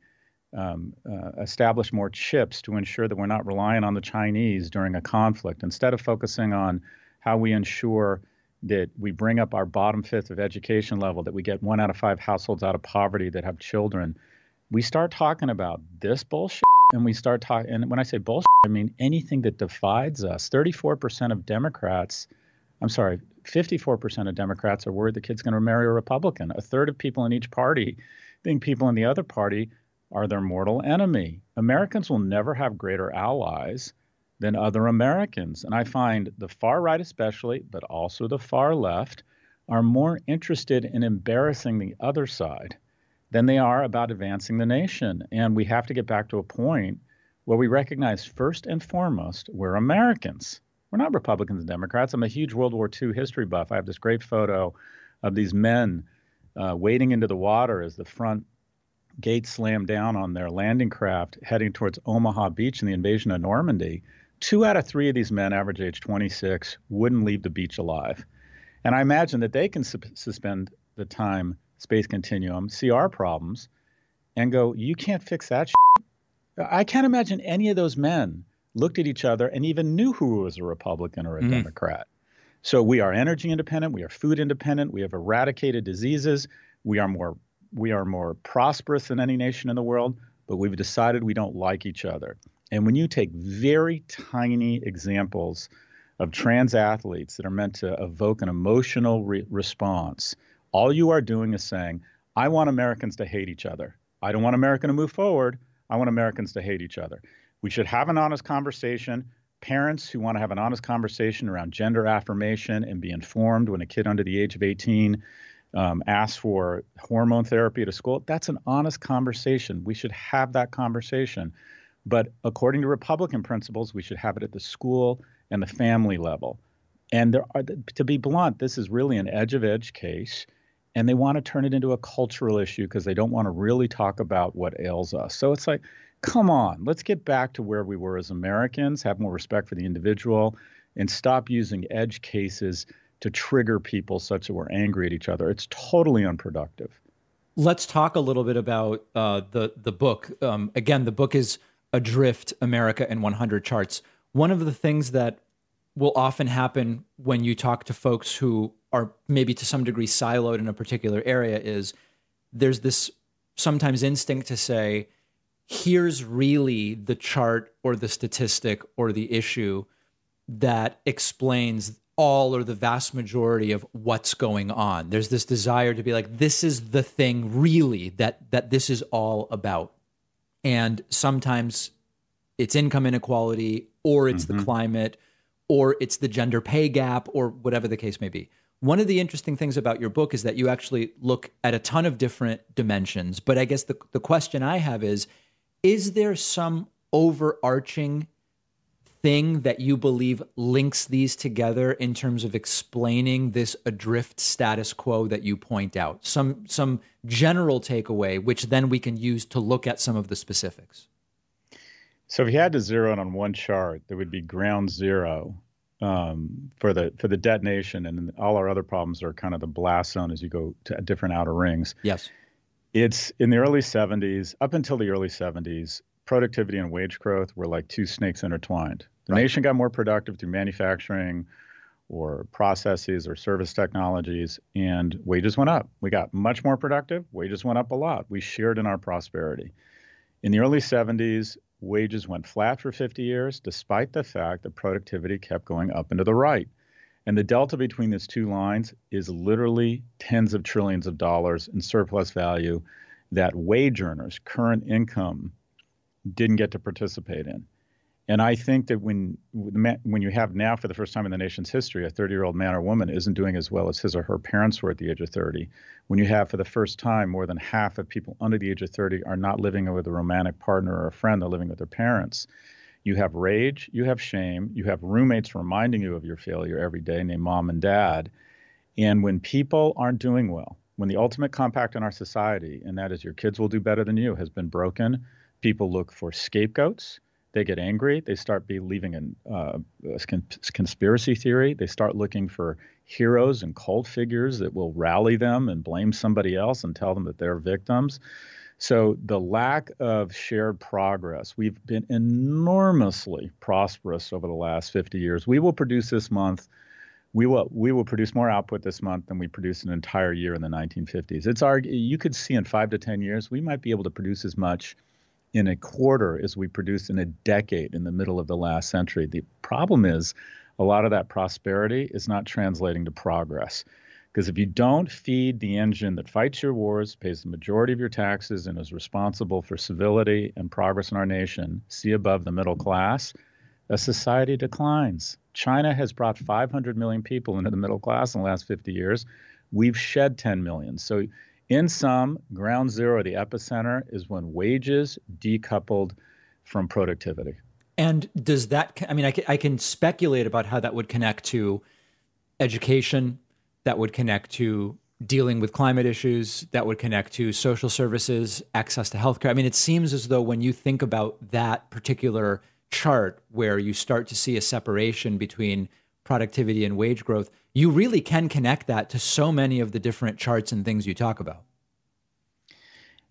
Speaker 7: um, uh, establish more chips to ensure that we're not relying on the Chinese during a conflict, instead of focusing on how we ensure that we bring up our bottom fifth of education level, that we get one out of five households out of poverty that have children, we start talking about this bullshit and we start talking and when i say bullshit i mean anything that divides us. 34% of democrats i'm sorry 54% of democrats are worried the kid's going to marry a republican. A third of people in each party think people in the other party are their mortal enemy. Americans will never have greater allies than other americans and i find the far right especially but also the far left are more interested in embarrassing the other side than they are about advancing the nation. And we have to get back to a point where we recognize first and foremost we're Americans. We're not Republicans and Democrats. I'm a huge World War II history buff. I have this great photo of these men uh, wading into the water as the front gate slammed down on their landing craft heading towards Omaha Beach in the invasion of Normandy. Two out of three of these men, average age 26, wouldn't leave the beach alive. And I imagine that they can su- suspend the time space continuum, see our problems, and go, you can't fix that. Shit. I can't imagine any of those men looked at each other and even knew who was a Republican or a mm. Democrat. So we are energy independent, we are food independent, we have eradicated diseases, we are more we are more prosperous than any nation in the world, but we've decided we don't like each other. And when you take very tiny examples of trans athletes that are meant to evoke an emotional re- response all you are doing is saying, I want Americans to hate each other. I don't want America to move forward. I want Americans to hate each other. We should have an honest conversation. Parents who want to have an honest conversation around gender affirmation and be informed when a kid under the age of 18 um, asks for hormone therapy at a school, that's an honest conversation. We should have that conversation. But according to Republican principles, we should have it at the school and the family level. And there are, to be blunt, this is really an edge of edge case and they want to turn it into a cultural issue because they don't want to really talk about what ails us. So it's like, come on, let's get back to where we were as Americans, have more respect for the individual, and stop using edge cases to trigger people such that we're angry at each other. It's totally unproductive.
Speaker 1: Let's talk a little bit about uh, the the book. Um, again, the book is Adrift: America in 100 Charts. One of the things that will often happen when you talk to folks who are maybe to some degree siloed in a particular area is there's this sometimes instinct to say, here's really the chart or the statistic or the issue that explains all or the vast majority of what's going on. There's this desire to be like, this is the thing really that that this is all about. And sometimes it's income inequality or it's mm-hmm. the climate or it's the gender pay gap or whatever the case may be. One of the interesting things about your book is that you actually look at a ton of different dimensions. But I guess the, the question I have is is there some overarching thing that you believe links these together in terms of explaining this adrift status quo that you point out? Some some general takeaway which then we can use to look at some of the specifics.
Speaker 7: So if you had to zero in on one chart, there would be ground zero um, for the for the detonation, and all our other problems are kind of the blast zone as you go to different outer rings.
Speaker 1: Yes,
Speaker 7: it's in the early 70s, up until the early 70s, productivity and wage growth were like two snakes intertwined. The right. nation got more productive through manufacturing or processes or service technologies, and wages went up. We got much more productive. Wages went up a lot. We shared in our prosperity. In the early 70s, wages went flat for 50 years, despite the fact that productivity kept going up and to the right. And the delta between these two lines is literally tens of trillions of dollars in surplus value that wage earners, current income, didn't get to participate in. And I think that when when you have now for the first time in the nation's history a 30-year-old man or woman isn't doing as well as his or her parents were at the age of 30, when you have for the first time more than half of people under the age of 30 are not living with a romantic partner or a friend, they're living with their parents. You have rage, you have shame, you have roommates reminding you of your failure every day named mom and dad. And when people aren't doing well, when the ultimate compact in our society, and that is your kids will do better than you, has been broken, people look for scapegoats they get angry. They start believing in uh, conspiracy theory. They start looking for heroes and cult figures that will rally them and blame somebody else and tell them that they're victims. So the lack of shared progress, we've been enormously prosperous over the last 50 years. We will produce this month we will we will produce more output this month than we produced an entire year in the 1950s. It's our you could see in five to ten years we might be able to produce as much in a quarter as we produced in a decade in the middle of the last century. The problem is a lot of that prosperity is not translating to progress. Because if you don't feed the engine that fights your wars, pays the majority of your taxes, and is responsible for civility and progress in our nation, see above the middle class, a society declines. China has brought 500 million people into the middle class in the last 50 years. We've shed 10 million. So, in sum, ground zero, the epicenter, is when wages decoupled from productivity.
Speaker 1: And does that, I mean, I can, I can speculate about how that would connect to education, that would connect to dealing with climate issues, that would connect to social services, access to healthcare. I mean, it seems as though when you think about that particular chart where you start to see a separation between productivity and wage growth, you really can connect that to so many of the different charts and things you talk about.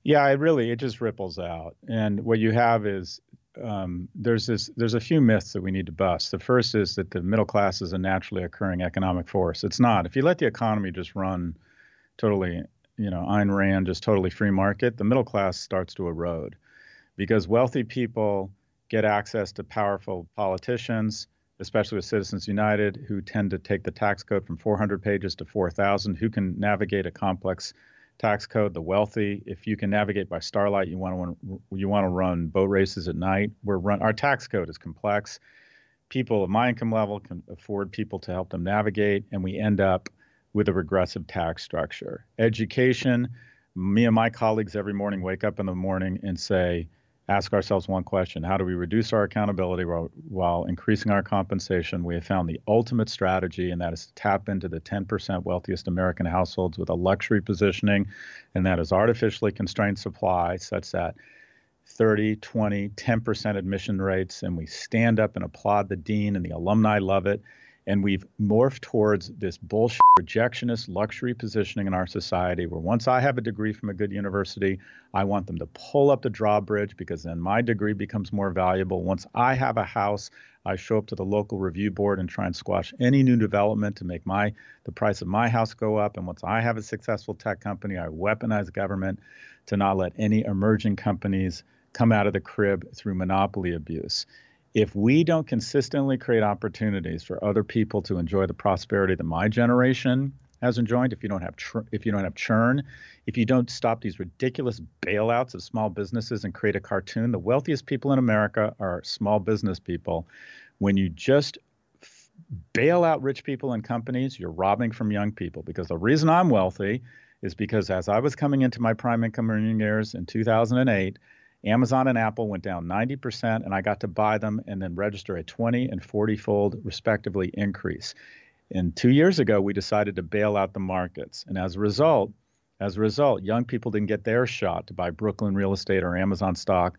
Speaker 7: Yeah, it really it just ripples out, and what you have is um, there's this there's a few myths that we need to bust. The first is that the middle class is a naturally occurring economic force. It's not. If you let the economy just run totally, you know, Ayn Rand, just totally free market, the middle class starts to erode because wealthy people get access to powerful politicians, especially with Citizens United, who tend to take the tax code from 400 pages to 4,000, who can navigate a complex tax code. The wealthy, if you can navigate by starlight, you want to you want to run boat races at night. We're run our tax code is complex. People of my income level can afford people to help them navigate, and we end up with a regressive tax structure. Education. Me and my colleagues every morning wake up in the morning and say, ask ourselves one question How do we reduce our accountability while, while, increasing our compensation? We have found the ultimate strategy, and that is to tap into the 10% wealthiest American households with a luxury positioning, and that is artificially constrained supply, such that 30, 20, 10% admission rates, and we stand up and applaud the dean, and the alumni love it. And we've morphed towards this bullshit rejectionist luxury positioning in our society where once I have a degree from a good university, I want them to pull up the drawbridge because then my degree becomes more valuable. Once I have a house, I show up to the local review board and try and squash any new development to make my the price of my house go up. And once I have a successful tech company, I weaponize government to not let any emerging companies come out of the crib through monopoly abuse if we don't consistently create opportunities for other people to enjoy the prosperity that my generation has enjoyed, if you don't have tr- if you don't have churn, if you don't stop these ridiculous bailouts of small businesses and create a cartoon, the wealthiest people in America are small business people. When you just bail out rich people and companies, you're robbing from young people. Because the reason I'm wealthy is because as I was coming into my prime income earning years in 2008 Amazon and Apple went down 90%, and I got to buy them and then register a 20 and 40 fold, respectively, increase. And two years ago, we decided to bail out the markets. And as a result, as a result, young people didn't get their shot to buy Brooklyn real estate or Amazon stock,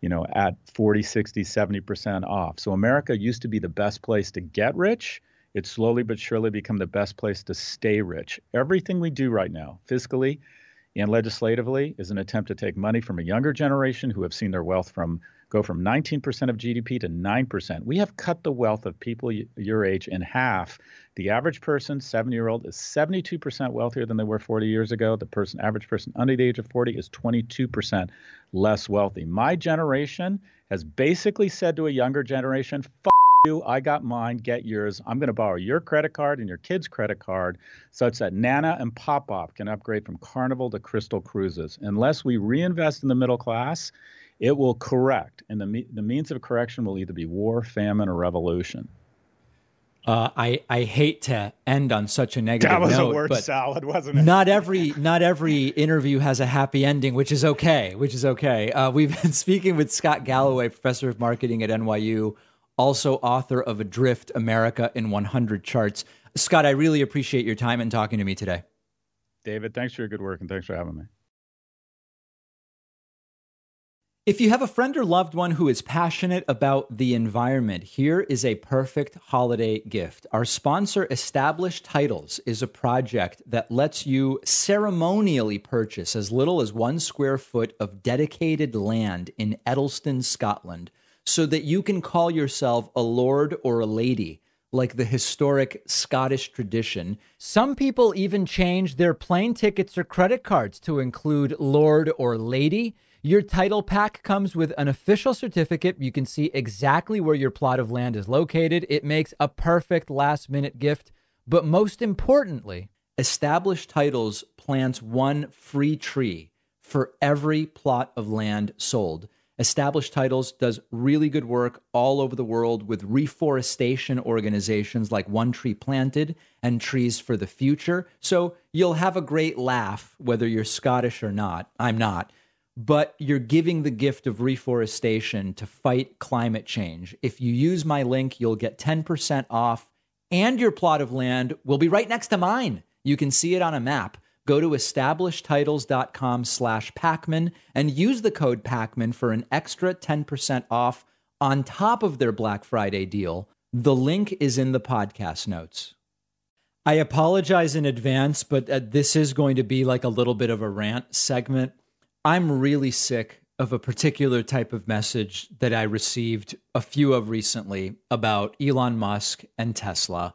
Speaker 7: you know, at 40, 60, 70% off. So America used to be the best place to get rich. It's slowly but surely become the best place to stay rich. Everything we do right now, fiscally, and legislatively is an attempt to take money from a younger generation who have seen their wealth from go from 19% of GDP to 9%. We have cut the wealth of people your age in half. The average person, 7-year-old, is 72% wealthier than they were 40 years ago. The person average person under the age of 40 is 22% less wealthy. My generation has basically said to a younger generation, you, I got mine, get yours. I'm going to borrow your credit card and your kid's credit card such that Nana and Pop Pop can upgrade from Carnival to Crystal Cruises. Unless we reinvest in the middle class, it will correct. And the, the means of correction will either be war, famine, or revolution.
Speaker 1: Uh, I I hate to end on such a negative
Speaker 7: that was
Speaker 1: note,
Speaker 7: a word
Speaker 1: but
Speaker 7: salad, wasn't it?
Speaker 1: Not every not every interview has a happy ending, which is okay. Which is okay. Uh, we've been speaking with Scott Galloway, professor of marketing at NYU, also author of Adrift America in 100 Charts. Scott, I really appreciate your time and talking to me today.
Speaker 7: David, thanks for your good work and thanks for having me.
Speaker 1: If you have a friend or loved one who is passionate about the environment, here is a perfect holiday gift. Our sponsor, Established Titles, is a project that lets you ceremonially purchase as little as one square foot of dedicated land in Edelston, Scotland so that you can call yourself a lord or a lady like the historic Scottish tradition. Some people even change their plane tickets or credit cards to include Lord or Lady. Your title pack comes with an official certificate. You can see exactly where your plot of land is located. It makes a perfect last minute gift. But most importantly, Established Titles plants one free tree for every plot of land sold. Established Titles does really good work all over the world with reforestation organizations like One Tree Planted and Trees for the Future. So you'll have a great laugh whether you're Scottish or not. I'm not. But you're giving the gift of reforestation to fight climate change. If you use my link, you'll get 10% off, and your plot of land will be right next to mine. You can see it on a map. Go to establishedtitles.com slash Pakman and use the code Pakman for an extra 10% off on top of their Black Friday deal. The link is in the podcast notes. I apologize in advance, but uh, this is going to be like a little bit of a rant segment. I'm really sick of a particular type of message that I received a few of recently about Elon Musk and Tesla.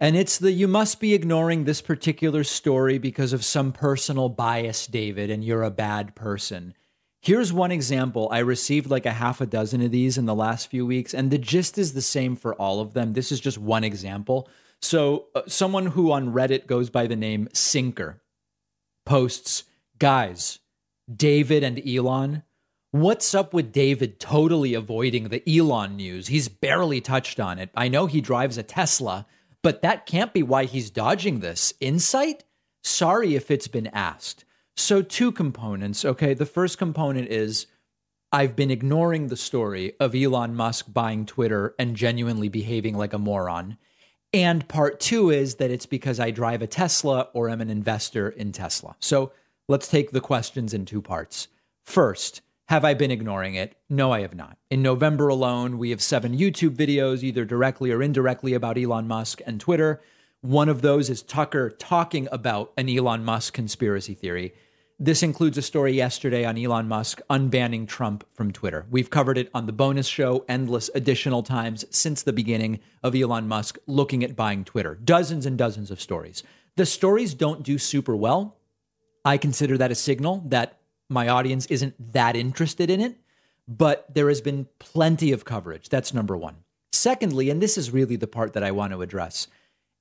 Speaker 1: And it's the you must be ignoring this particular story because of some personal bias, David, and you're a bad person. Here's one example. I received like a half a dozen of these in the last few weeks, and the gist is the same for all of them. This is just one example. So, uh, someone who on Reddit goes by the name Sinker posts, guys, David and Elon. What's up with David totally avoiding the Elon news? He's barely touched on it. I know he drives a Tesla, but that can't be why he's dodging this. Insight? Sorry if it's been asked. So, two components. Okay. The first component is I've been ignoring the story of Elon Musk buying Twitter and genuinely behaving like a moron. And part two is that it's because I drive a Tesla or am an investor in Tesla. So, let's take the questions in two parts. First, have I been ignoring it? No, I have not. In November alone, we have seven YouTube videos, either directly or indirectly, about Elon Musk and Twitter. One of those is Tucker talking about an Elon Musk conspiracy theory. This includes a story yesterday on Elon Musk unbanning Trump from Twitter. We've covered it on the bonus show endless additional times since the beginning of Elon Musk looking at buying Twitter. Dozens and dozens of stories. The stories don't do super well. I consider that a signal that my audience isn't that interested in it, but there has been plenty of coverage. That's number one. Secondly, and this is really the part that I want to address,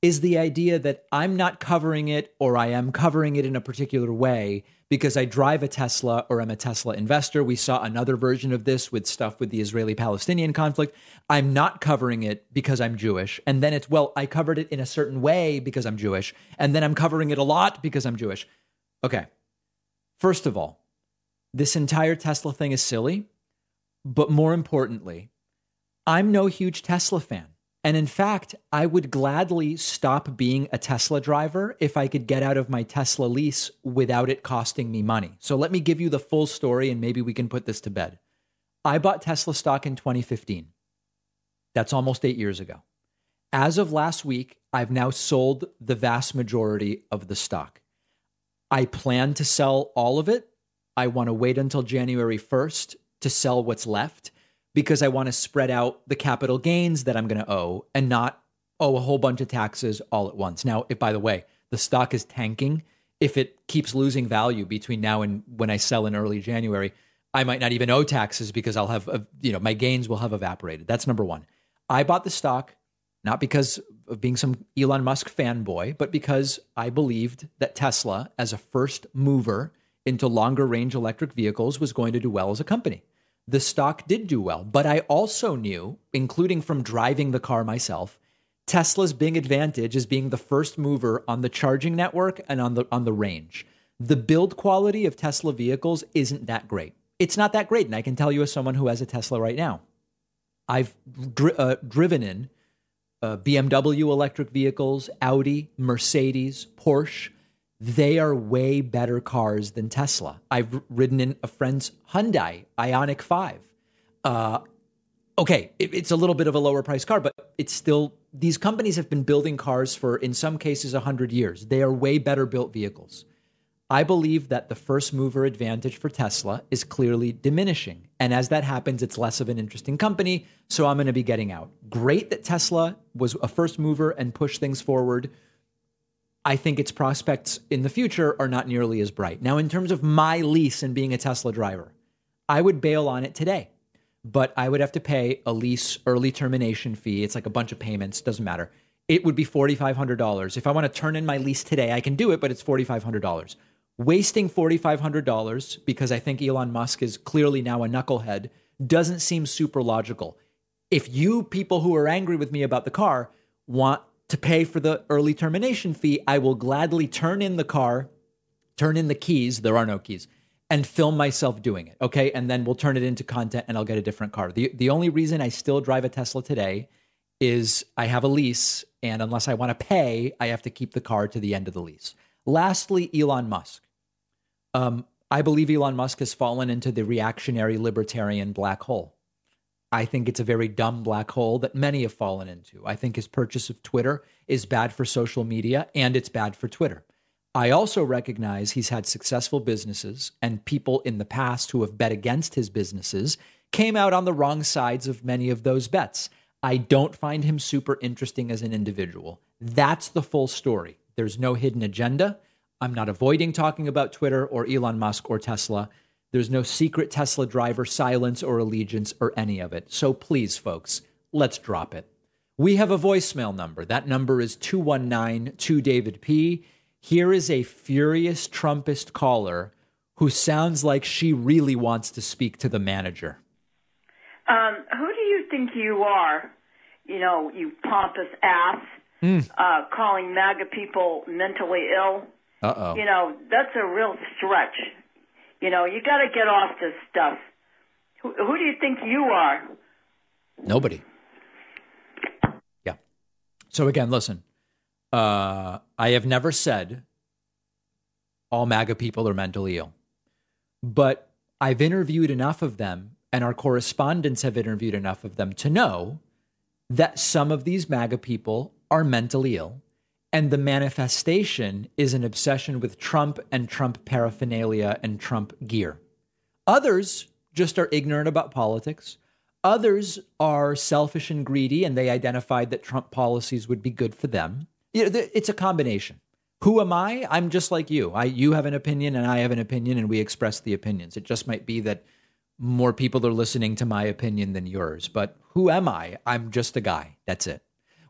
Speaker 1: is the idea that I'm not covering it or I am covering it in a particular way because I drive a Tesla or I'm a Tesla investor. We saw another version of this with stuff with the Israeli Palestinian conflict. I'm not covering it because I'm Jewish. And then it's, well, I covered it in a certain way because I'm Jewish. And then I'm covering it a lot because I'm Jewish. Okay. First of all, this entire Tesla thing is silly. But more importantly, I'm no huge Tesla fan. And in fact, I would gladly stop being a Tesla driver if I could get out of my Tesla lease without it costing me money. So let me give you the full story and maybe we can put this to bed. I bought Tesla stock in 2015. That's almost eight years ago. As of last week, I've now sold the vast majority of the stock. I plan to sell all of it I want to wait until January 1st to sell what's left because I want to spread out the capital gains that I'm going to owe and not owe a whole bunch of taxes all at once. Now, if by the way, the stock is tanking, if it keeps losing value between now and when I sell in early January, I might not even owe taxes because I'll have, you know, my gains will have evaporated. That's number one. I bought the stock not because of being some Elon Musk fanboy, but because I believed that Tesla, as a first mover, into longer range electric vehicles was going to do well as a company. The stock did do well, but I also knew, including from driving the car myself, Tesla's big advantage is being the first mover on the charging network and on the on the range. The build quality of Tesla vehicles isn't that great. It's not that great, and I can tell you as someone who has a Tesla right now. I've dri- uh, driven in uh, BMW electric vehicles, Audi, Mercedes, Porsche, they are way better cars than Tesla. I've ridden in a friend's Hyundai Ioniq 5. Uh, okay, it, it's a little bit of a lower price car, but it's still, these companies have been building cars for, in some cases, 100 years. They are way better built vehicles. I believe that the first mover advantage for Tesla is clearly diminishing. And as that happens, it's less of an interesting company. So I'm going to be getting out. Great that Tesla was a first mover and pushed things forward. I think its prospects in the future are not nearly as bright. Now, in terms of my lease and being a Tesla driver, I would bail on it today, but I would have to pay a lease early termination fee. It's like a bunch of payments, doesn't matter. It would be $4,500. If I want to turn in my lease today, I can do it, but it's $4,500. Wasting $4,500 because I think Elon Musk is clearly now a knucklehead doesn't seem super logical. If you people who are angry with me about the car want to pay for the early termination fee, I will gladly turn in the car, turn in the keys, there are no keys, and film myself doing it. Okay. And then we'll turn it into content and I'll get a different car. The, the only reason I still drive a Tesla today is I have a lease. And unless I want to pay, I have to keep the car to the end of the lease. Lastly, Elon Musk. Um, I believe Elon Musk has fallen into the reactionary libertarian black hole. I think it's a very dumb black hole that many have fallen into. I think his purchase of Twitter is bad for social media and it's bad for Twitter. I also recognize he's had successful businesses and people in the past who have bet against his businesses came out on the wrong sides of many of those bets. I don't find him super interesting as an individual. That's the full story. There's no hidden agenda. I'm not avoiding talking about Twitter or Elon Musk or Tesla. There's no secret Tesla driver silence or allegiance or any of it. So please, folks, let's drop it. We have a voicemail number. That number is 219 2 David P. Here is a furious Trumpist caller who sounds like she really wants to speak to the manager.
Speaker 8: Um, who do you think you are? You know, you pompous ass, mm. uh, calling MAGA people mentally ill.
Speaker 1: Uh oh.
Speaker 8: You know, that's a real stretch. You know, you got to get off this stuff. Who, who do you think you are?
Speaker 1: Nobody. Yeah. So again, listen. Uh, I have never said all MAGA people are mentally ill, but I've interviewed enough of them, and our correspondents have interviewed enough of them to know that some of these MAGA people are mentally ill and the manifestation is an obsession with Trump and Trump paraphernalia and Trump gear. Others just are ignorant about politics. Others are selfish and greedy, and they identified that Trump policies would be good for them. It's a combination. Who am I? I'm just like you. I, you have an opinion, and I have an opinion, and we express the opinions. It just might be that more people are listening to my opinion than yours. But who am I? I'm just a guy. That's it.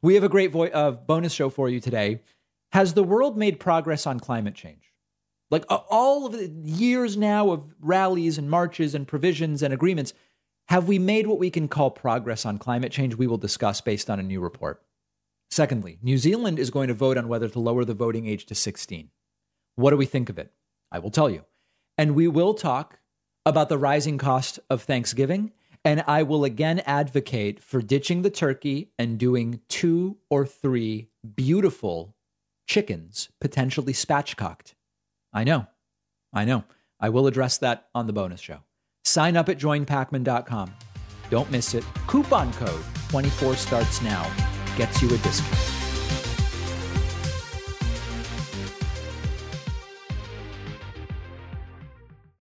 Speaker 1: We have a great vo- uh, bonus show for you today. Has the world made progress on climate change? Like uh, all of the years now of rallies and marches and provisions and agreements, have we made what we can call progress on climate change? We will discuss based on a new report. Secondly, New Zealand is going to vote on whether to lower the voting age to 16. What do we think of it? I will tell you. And we will talk about the rising cost of Thanksgiving and I will again advocate for ditching the turkey and doing two or three beautiful chickens, potentially spatchcocked. I know. I know. I will address that on the bonus show. Sign up at joinpakman.com. Don't miss it. Coupon code 24 starts now gets you a discount.